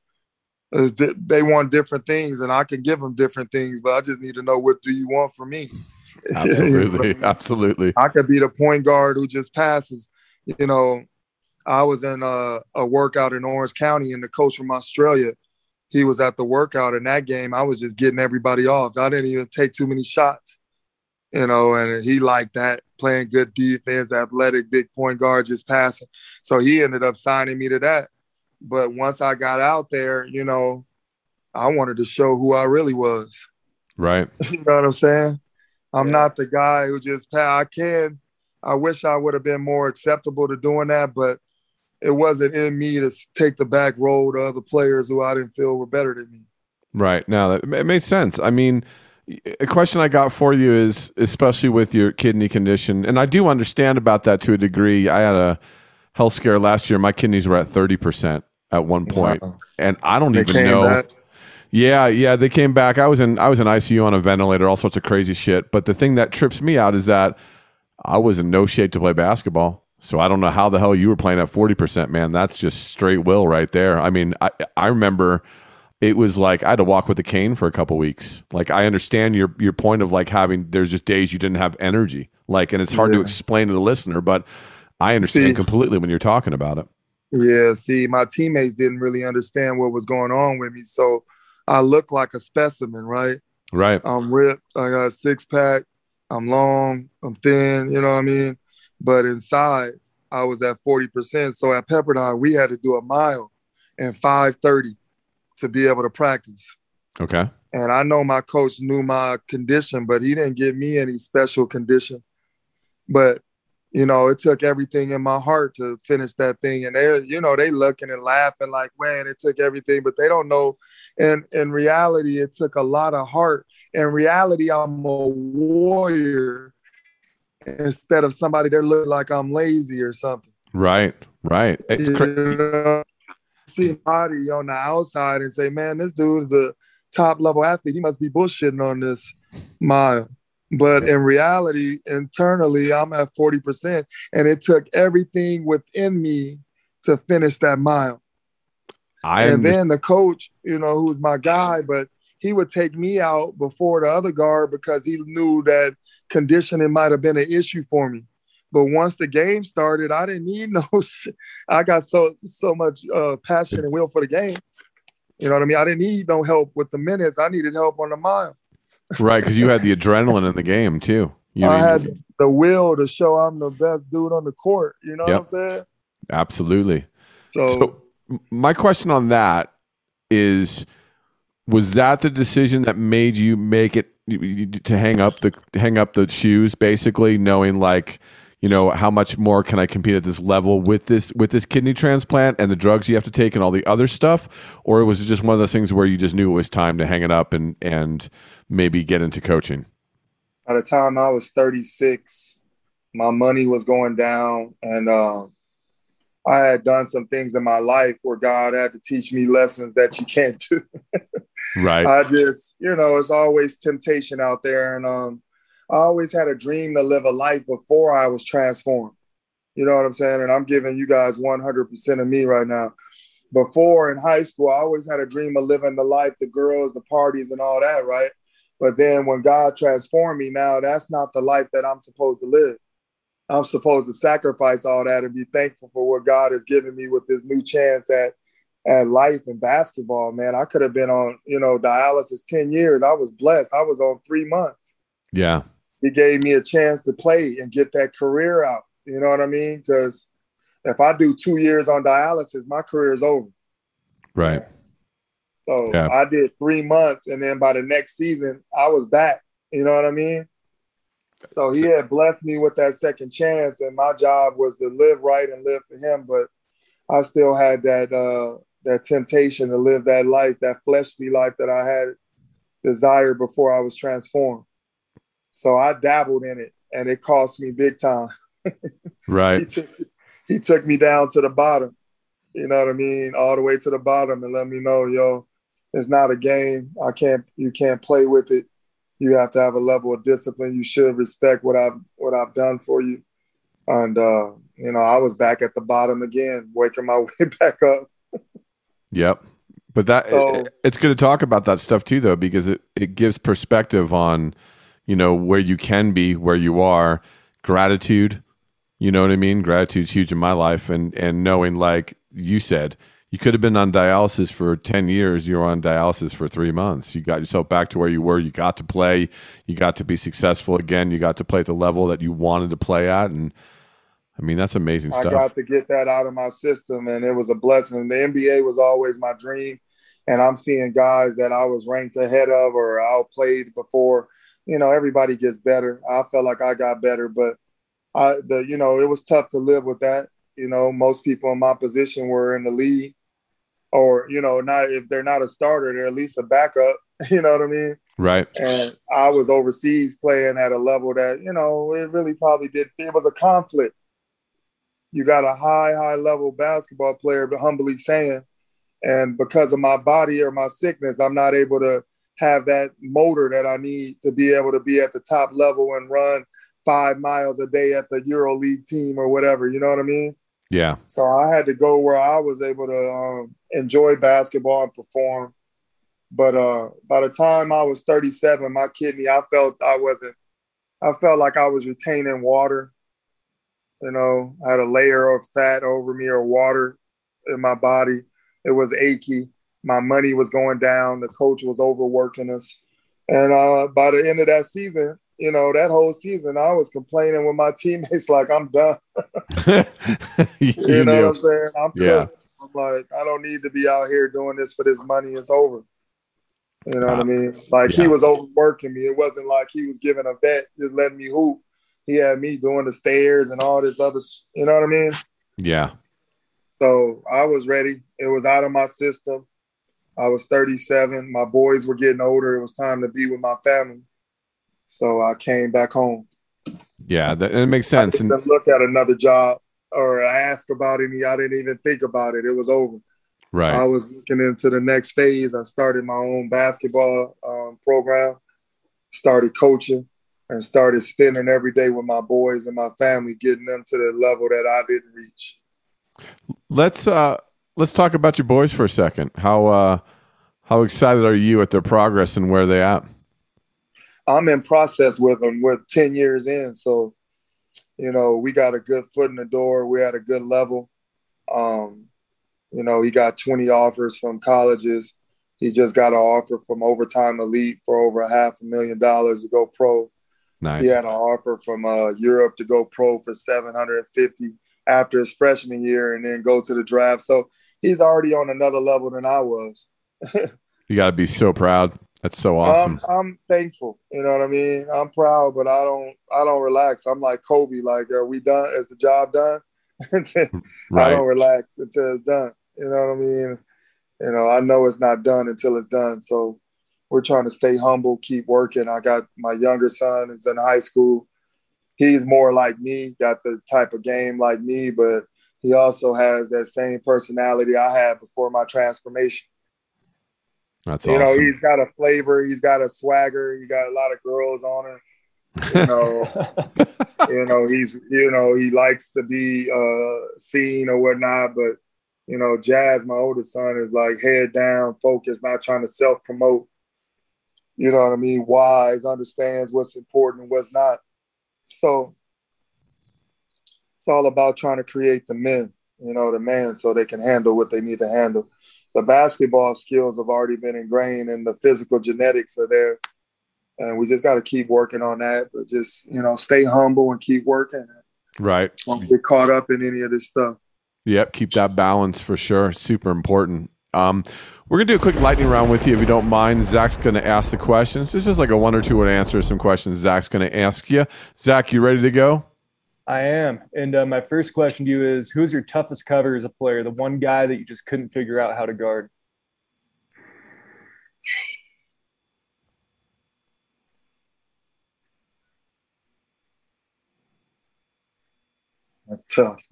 it's they want different things, and I can give them different things, but I just need to know what do you want from me. [laughs] Absolutely, absolutely. I could be the point guard who just passes. You know, I was in a, a workout in Orange County, and the coach from Australia he was at the workout in that game. I was just getting everybody off. I didn't even take too many shots, you know, and he liked that playing good defense, athletic, big point guard, just passing. So he ended up signing me to that. But once I got out there, you know, I wanted to show who I really was. Right. [laughs] you know what I'm saying? I'm yeah. not the guy who just I can. I wish I would have been more acceptable to doing that, but it wasn't in me to take the back row to other players who I didn't feel were better than me. Right. Now that it makes sense. I mean, a question I got for you is, especially with your kidney condition, and I do understand about that to a degree. I had a health scare last year. My kidneys were at thirty percent at one point, wow. and I don't they even know. Back. Yeah, yeah, they came back. I was in I was in ICU on a ventilator, all sorts of crazy shit. But the thing that trips me out is that I was in no shape to play basketball. So I don't know how the hell you were playing at 40%, man. That's just straight will right there. I mean, I I remember it was like I had to walk with a cane for a couple weeks. Like I understand your your point of like having there's just days you didn't have energy. Like and it's hard yeah. to explain to the listener, but I understand see, completely when you're talking about it. Yeah, see, my teammates didn't really understand what was going on with me, so I look like a specimen, right? Right. I'm ripped. I got a six pack. I'm long. I'm thin. You know what I mean? But inside, I was at 40%. So at Pepperdine, we had to do a mile and 530 to be able to practice. Okay. And I know my coach knew my condition, but he didn't give me any special condition. But you know, it took everything in my heart to finish that thing. And they're, you know, they looking and laughing like, man, it took everything, but they don't know. And in reality, it took a lot of heart. In reality, I'm a warrior instead of somebody that look like I'm lazy or something. Right, right. It's crazy see body on the outside and say, man, this dude is a top level athlete. He must be bullshitting on this mile. But in reality, internally, I'm at 40%. And it took everything within me to finish that mile. I and then the coach, you know, who's my guy, but he would take me out before the other guard because he knew that conditioning might have been an issue for me. But once the game started, I didn't need [laughs] no shit. I got so so much uh, passion and will for the game. You know what I mean? I didn't need no help with the minutes. I needed help on the mile. Right, because you had the adrenaline in the game too. You I had the will to show I'm the best dude on the court. You know yep. what I'm saying? Absolutely. So, so my question on that is was that the decision that made you make it to hang up the hang up the shoes basically knowing like you know how much more can i compete at this level with this with this kidney transplant and the drugs you have to take and all the other stuff or was it just one of those things where you just knew it was time to hang it up and and maybe get into coaching by the time i was 36 my money was going down and um, i had done some things in my life where god had to teach me lessons that you can't do [laughs] right i just you know it's always temptation out there and um I always had a dream to live a life before I was transformed. You know what I'm saying? And I'm giving you guys 100% of me right now. Before in high school, I always had a dream of living the life, the girls, the parties, and all that, right? But then when God transformed me, now that's not the life that I'm supposed to live. I'm supposed to sacrifice all that and be thankful for what God has given me with this new chance at at life and basketball, man. I could have been on, you know, dialysis 10 years. I was blessed. I was on three months. Yeah he gave me a chance to play and get that career out. You know what I mean? Because if I do two years on dialysis, my career is over. Right. So yeah. I did three months, and then by the next season, I was back. You know what I mean? So he had blessed me with that second chance, and my job was to live right and live for him. But I still had that uh, that temptation to live that life, that fleshly life that I had desired before I was transformed. So I dabbled in it and it cost me big time. [laughs] right. he, took, he took me down to the bottom. You know what I mean? All the way to the bottom and let me know, yo, it's not a game. I can't you can't play with it. You have to have a level of discipline. You should respect what I've what I've done for you. And uh, you know, I was back at the bottom again, waking my [laughs] way back up. yep. But that so, it, it's good to talk about that stuff too though, because it, it gives perspective on you know, where you can be, where you are, gratitude. You know what I mean? Gratitude's huge in my life, and and knowing, like you said, you could have been on dialysis for 10 years you're on dialysis for three months you got yourself back to where you were you got to play you got to be successful again you got to play at the level that you wanted to play at and i mean that's amazing stuff i got to get that out of my system and it was a blessing the nba was always my dream and i'm seeing guys that i was ranked ahead of or outplayed before you know, everybody gets better. I felt like I got better, but I, the, you know, it was tough to live with that. You know, most people in my position were in the league, or you know, not if they're not a starter, they're at least a backup. [laughs] You know what I mean? Right. And I was overseas playing at a level that, you know, it really probably did. It was a conflict. You got a high, high level basketball player, but humbly saying, and because of my body or my sickness, I'm not able to have that motor that I need to be able to be at the top level and run five miles a day at the Euro League team or whatever. You know what I mean? Yeah. So I had to go where I was able to um, enjoy basketball and perform. But uh, by the time I was 37, my kidney, I felt I wasn't, I felt like I was retaining water. You know, I had a layer of fat over me or water in my body. It was achy. My money was going down. The coach was overworking us. And uh, by the end of that season, you know, that whole season, I was complaining with my teammates [laughs] like, I'm done. [laughs] you, you, know what I'm saying? I'm Yeah. cooked. I'm like, I don't need to be out here doing this for this money. It's over. You know what I mean? Like yeah. he was overworking me. It wasn't like he was giving a vet, just letting me hoop. He had me doing the stairs and all this other, sh- you know what I mean? Yeah. So I was ready. It was out of my system. I was 37. My boys were getting older. It was time to be with my family. So I came back home. Yeah. That, it makes I sense. didn't And look at another job or ask about any. I didn't even think about it. It was over. Right. I was looking into the next phase. I started my own basketball um, program, started coaching, and started spending every day with my boys and my family, getting them to the level that I didn't reach. Let's uh let's talk about your boys for a second. How uh how excited are you at their progress and where they at? I'm in process with them. We're 10 years in. So, you know, we got a good foot in the door. We're at a good level. Um, you know, he got 20 offers from colleges. He just got an offer from Overtime Elite for over a half a million dollars to go pro. Nice. He had an offer from uh, Europe to go pro for 750 after his freshman year and then go to the draft. So he's already on another level than I was. [laughs] You got to be so proud. That's so awesome. I'm, I'm thankful. You know what I mean? I'm proud, but I don't I don't relax. I'm like Kobe. Like, are we done? Is the job done? [laughs] I don't relax until it's done. You know what I mean? You know, I know it's not done until it's done. So we're trying to stay humble, keep working. I got my younger son is in high school. He's more like me, got the type of game like me, but he also has that same personality I had before my transformation. That's You know, he's got a flavor, he's got a swagger, he got a lot of girls on him. You know, [laughs] you know, he's you know, he likes to be uh seen or whatnot, but you know, Jazz, my oldest son, is like head down, focused, not trying to self-promote. You know what I mean? Wise, understands what's important and what's not. So it's all about trying to create the men, you know, the man so they can handle what they need to handle the basketball skills have already been ingrained and the physical genetics are there. And we just got to keep working on that, but just, you know, stay humble and keep working. right. Don't get caught up in any of this stuff. Yep, keep that balance for sure. Super important. Um, we're gonna do a quick lightning round with you if you don't mind. Zach's gonna ask the questions. This is like a one or two word answer to some questions Zach's gonna ask you. Zach, you ready to go? I am. And uh, my first question to you is who's your toughest cover as a player? The one guy that you just couldn't figure out how to guard? That's tough. [laughs]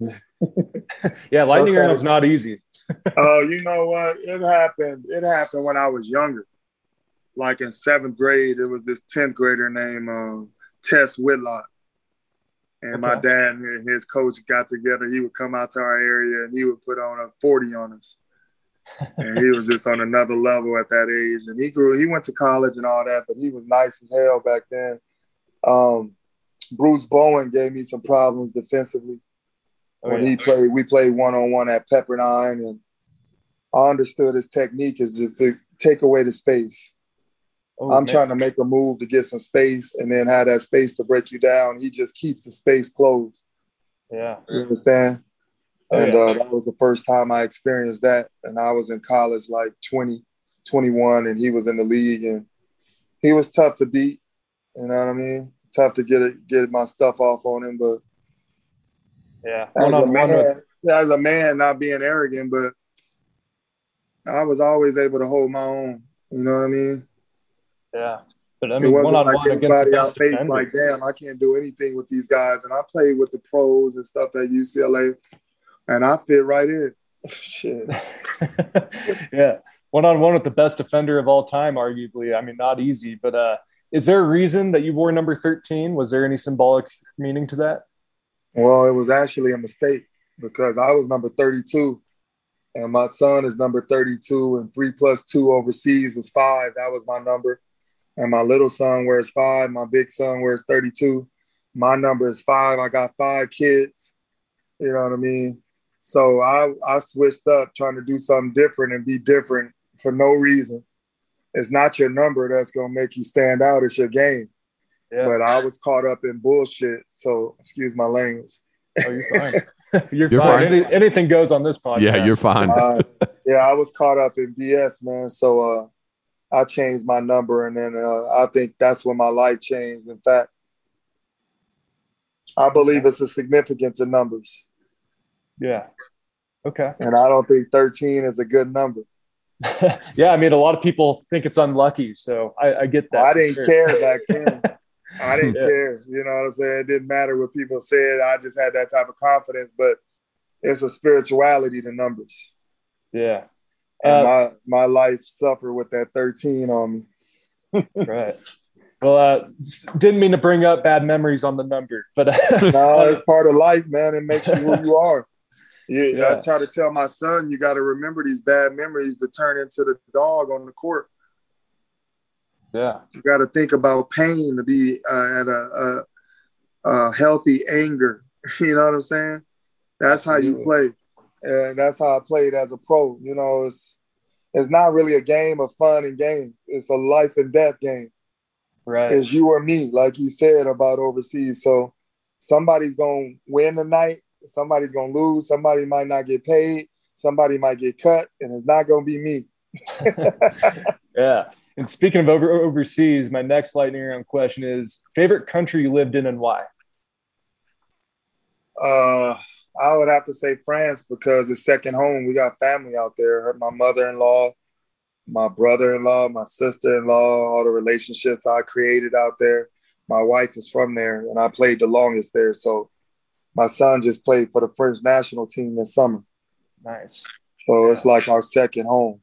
Yeah, lightning Okay. round's not easy. [laughs] Oh, you know what? It happened. It happened when I was younger. Like in seventh grade, it was this 10th grader named um, Tess Whitlock. And my dad and his coach got together. He would come out to our area and he would put on a 40 on us. [laughs] and he was just on another level at that age. And he grew, he went to college and all that, but he was nice as hell back then. Um, Bruce Bowen gave me some problems defensively Oh, when yeah. he played. We played one on one at Pepperdine, and I understood his technique is just to take away the space. Oh, I'm man. trying to make a move to get some space, and then have that space to break you down. He just keeps the space closed. Yeah. You understand? Oh, and yeah. uh, that was the first time I experienced that. And I was in college, like 20, 21, and he was in the league, and he was tough to beat. You know what I mean? Tough to get it, get my stuff off on him, but Yeah. as a man, as a man, not being arrogant, but I was always able to hold my own. You know what I mean? Yeah. But I mean, one on one against the best face like, damn, I can't do anything with these guys. And I played with the pros and stuff at UCLA, and I fit right in. [laughs] Shit. [laughs] yeah. One on one with the best defender of all time, arguably. I mean, not easy, but uh, is there a reason that you wore number 13? Was there any symbolic meaning to that? Well, it was actually a mistake because I was number 32 and my son is number 32 and three plus two overseas was five. That was my number. And my little son wears five. My big son wears 32. My number is five. I got five kids. You know what I mean? So I, I switched up trying to do something different and be different for no reason. It's not your number that's going to make you stand out. It's your game. Yeah. But I was caught up in bullshit. So excuse my language. Oh, you're fine. [laughs] you're, you're, fine. fine. Any, anything goes on this podcast. Yeah, you're fine. uh, yeah, I was caught up in BS, man. So uh, I changed my number, and then uh, I think that's when my life changed. In fact, I believe it's a significance of numbers. Yeah. Okay. And I don't think 13 is a good number. [laughs] yeah, I mean, a lot of people think it's unlucky, so I, I get that. I didn't sure. care back then. [laughs] I didn't yeah. care. You know what I'm saying? It didn't matter what people said. I just had that type of confidence. But it's a spirituality to numbers. Yeah. And uh, my my life suffered with that 13 on me. right. Well, uh, didn't mean to bring up bad memories on the number, but [laughs] no, it's part of life, man. It makes you who you [laughs] are. Yeah, yeah. I try to tell my son, you got to remember these bad memories to turn into the dog on the court. Yeah, you got to think about pain to be uh, at a, a, a, healthy anger. [laughs] You know what I'm saying? That's how you play, and that's how I played as a pro. You know, it's it's not really a game of fun and game. It's a life and death game. Right. It's you or me, like you said about overseas. So somebody's gonna win tonight somebody's gonna lose, somebody might not get paid, somebody might get cut, and it's not gonna be me. [laughs] yeah. And speaking of over, overseas, my next lightning round question is favorite country you lived in and why? Uh, I would have to say France because it's second home. We got family out there. My mother-in-law, my brother-in-law, my sister-in-law, all the relationships I created out there. My wife is from there, and I played the longest there. So my son just played for the French national team this summer. Nice. So yeah. it's like our second home.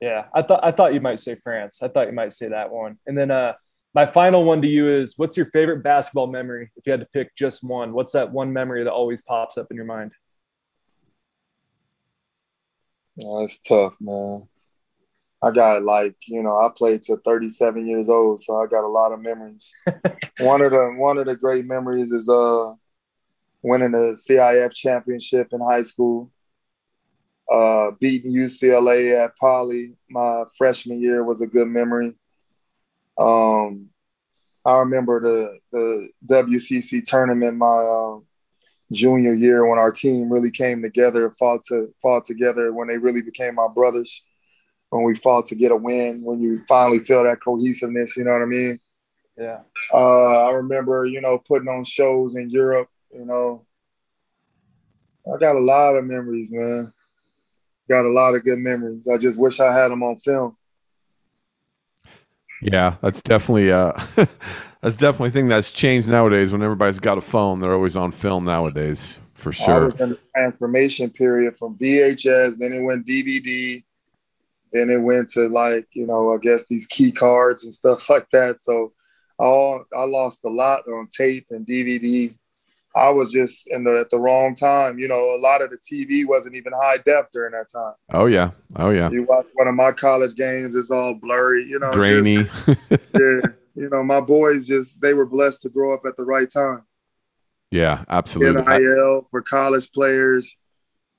Yeah, I thought I thought you might say France. I thought you might say that one. And then uh, my final one to you is: What's your favorite basketball memory? If you had to pick just one, what's that one memory that always pops up in your mind? Yeah, it's tough, man. I got like you know I played to 37 years old, so I got a lot of memories. [laughs] one of the one of the great memories is uh winning the CIF championship in high school, uh, beating UCLA at Poly my freshman year was a good memory. Um, I remember the the WCC tournament my um, junior year when our team really came together, fought to fought together when they really became my brothers. When we fought to get a win, when you finally feel that cohesiveness, you know what I mean? Yeah. Uh, I remember, you know, putting on shows in Europe you know, I got a lot of memories, man. Got a lot of good memories. I just wish I had them on film. Yeah, that's definitely uh [laughs] that's definitely a thing that's changed nowadays. When everybody's got a phone, they're always on film nowadays, for sure. I was in the transformation period from VHS, then it went DVD, then it went to like, you know, I guess these key cards and stuff [laughs] like that. So all I lost a lot on tape and DVD I was just in the at the wrong time. You know, a lot of the TV wasn't even high def during that time. Oh yeah, oh yeah. You watch one of my college games; it's all blurry. You know, grainy. Just, [laughs] yeah, [laughs] you know, my boys just they were blessed to grow up at the right time. Yeah, absolutely. NIL for college players.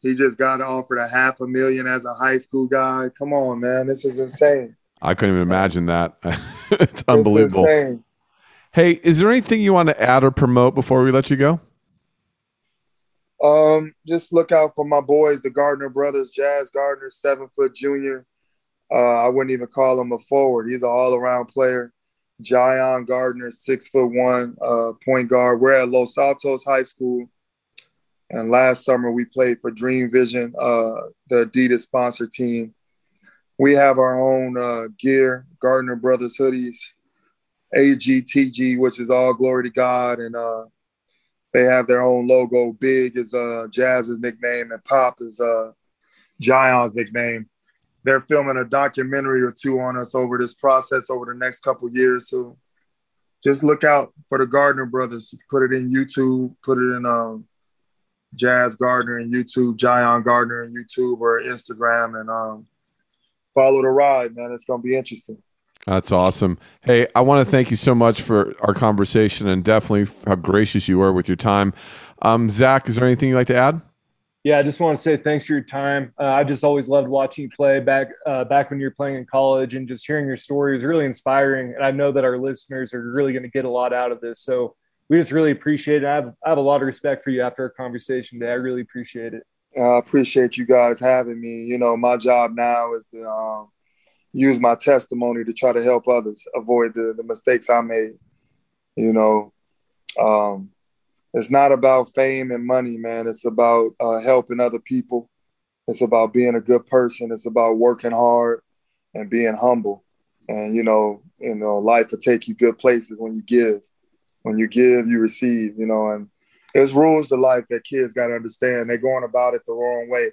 He just got offered a half a million as a high school guy. Come on, man, this is insane. I couldn't even imagine that. [laughs] it's unbelievable. It's Hey, is there anything you want to add or promote before we let you go? Um, just look out for my boys, the Gardner brothers, Jazz Gardner, seven foot junior. Uh, I wouldn't even call him a forward. He's an all around player. Jion Gardner, six foot one, uh, point guard. We're at Los Altos High School. And last summer we played for Dream Vision, uh, the Adidas sponsor team. we have our own uh, gear, Gardner Brothers hoodies, AGTG, which is all glory to God, and uh, they have their own logo. Big is uh, Jazz's nickname, and Pop is uh, Jion's nickname. They're filming a documentary or two on us over this process over the next couple years. So just look out for the Gardner brothers. Put it in YouTube, put it in um, Jazz Gardner and YouTube, Jion Gardner and YouTube or Instagram, and um, follow the ride, man. It's gonna be interesting. That's awesome. Hey, I want to thank you so much for our conversation and definitely how gracious you were with your time. Um, Zach, is there anything you'd like to add? Yeah, I just want to say thanks for your time. Uh, I just always loved watching you play back uh, back when you were playing in college, and just hearing your story is really inspiring. And I know that our listeners are really going to get a lot out of this. So we just really appreciate it. I have, I have a lot of respect for you after our conversation today. I really appreciate it. I appreciate you guys having me. You know, my job now is to um, use my testimony to try to help others avoid the, the mistakes I made. You know, um, it's not about fame and money, man. It's about uh, helping other people. It's about being a good person. It's about working hard and being humble. And you know, you know, life will take you good places when you give. When you give, you receive. You know, and there's rules to life that kids got to understand. They're going about it the wrong way.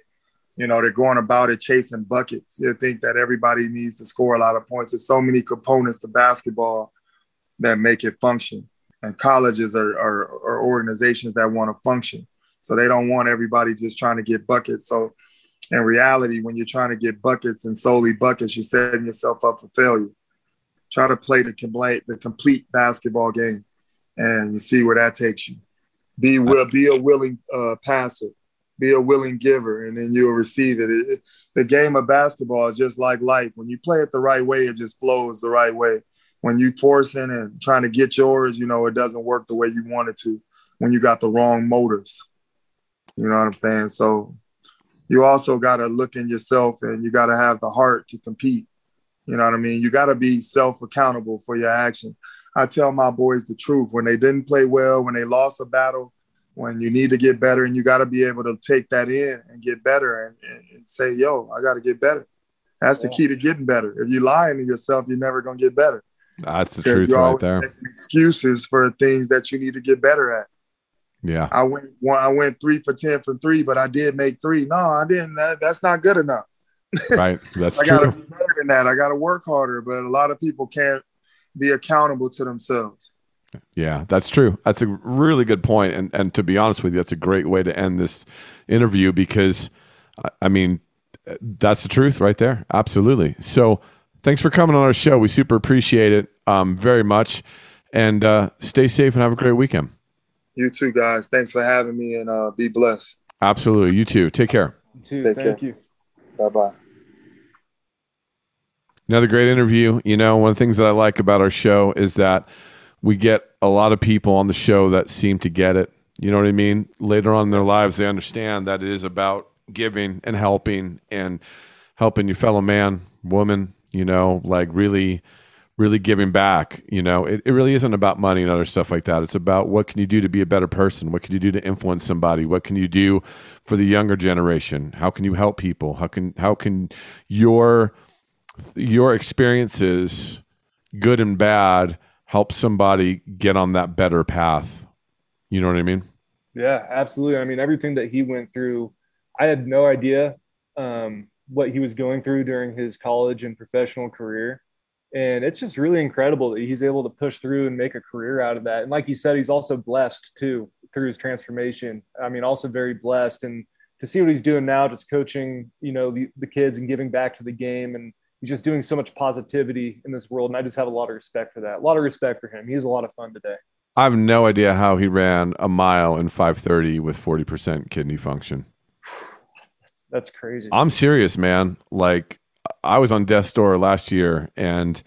You know, they're going about it chasing buckets. You think that everybody needs to score a lot of points. There's so many components to basketball that make it function and colleges are, are, are organizations that want to function. So they don't want everybody just trying to get buckets. So in reality, when you're trying to get buckets and solely buckets, you're setting yourself up for failure. Try to play the complete the complete basketball game, and you see where that takes you. Be will be a willing uh, passer, be a willing giver, and then you'll receive it. It. The game of basketball is just like life. When you play it the right way, it just flows the right way when you forcing and trying to get yours, you know, it doesn't work the way you want it to when you got the wrong motives. You know what I'm saying? So you also got to look in yourself and you got to have the heart to compete. You know what I mean? You got to be self accountable for your actions. I tell my boys the truth when they didn't play well, when they lost a battle, when you need to get better, and you got to be able to take that in and get better and, and say, yo, I got to get better. That's the key to getting better. If you're lying to yourself, you're never going to get better. That's the truth right there. Excuses for things that you need to get better at. Yeah. I went one, I went three for ten from three, but I did make three. No, I didn't. That, that's not good enough. [laughs] Right. That's I true. gotta be better than that. I gotta work harder, but a lot of people can't be accountable to themselves. Yeah, that's true. That's a really good point. And and to be honest with you, that's a great way to end this interview because I mean that's the truth right there. Absolutely. So thanks for coming on our show. We super appreciate it um, very much. And uh, stay safe and have a great weekend. You too, guys. Thanks for having me and uh, be blessed. Absolutely. You too. Take care. You too. Take Thank care. you. Bye bye. Another great interview. You know, one of the things that I like about our show is that we get a lot of people on the show that seem to get it. You know what I mean? Later on in their lives, they understand that it is about giving and helping and helping your fellow man, woman, you know, like really really giving back. You know, it, it really isn't about money and other stuff like that. It's about what can you do to be a better person? What can you do to influence somebody? What can you do for the younger generation? How can you help people? How can how can your your experiences, good and bad, help somebody get on that better path? You know what I mean? Yeah, absolutely. I mean, everything that he went through, I had no idea um, what he was going through during his college and professional career. And it's just really incredible that he's able to push through and make a career out of that. And like you said, he's also blessed too through his transformation. I mean, also very blessed. And to see what he's doing now, just coaching, you know, the, the kids and giving back to the game. And he's just doing so much positivity in this world. And I just have a lot of respect for that. A lot of respect for him. He was a lot of fun today. I have no idea how he ran a mile in 530 with 40% kidney function. [sighs] That's crazy. I'm serious, man. Like I was on death's door last year and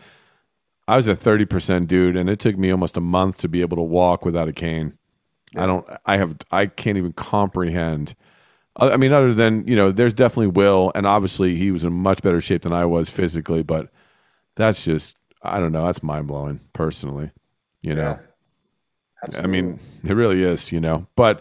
I was a 30% dude and it took me almost a month to be able to walk without a cane. Yeah. I don't I have I can't even comprehend I mean other than, you know, there's definitely will and obviously he was in much better shape than I was physically, but that's just I don't know, that's mind-blowing personally, you know. Yeah. I mean, it really is, you know. But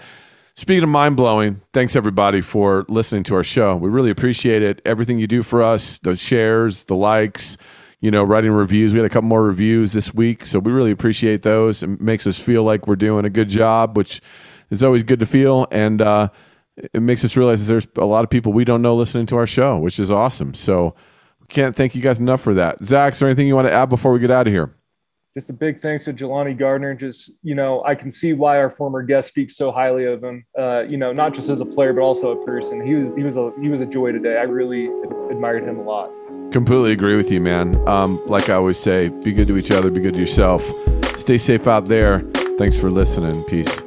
Speaking of mind blowing, thanks everybody for listening to our show. We really appreciate it. Everything you do for us, the shares, the likes, you know, writing reviews. We had a couple more reviews this week, so we really appreciate those. It makes us feel like we're doing a good job, which is always good to feel. And uh, it makes us realize that there's a lot of people we don't know listening to our show, which is awesome. So can't thank you guys enough for that. Zach, is there anything you want to add before we get out of here? just a big thanks to Jelani Gardner. Just you know, I can see why our former guest speaks so highly of him. Uh, you know, not just as a player, but also a person. He was he was a he was a joy today. I really admired him a lot. Completely agree with you, man. Um, like I always say, be good to each other, be good to yourself. Stay safe out there. Thanks for listening. Peace.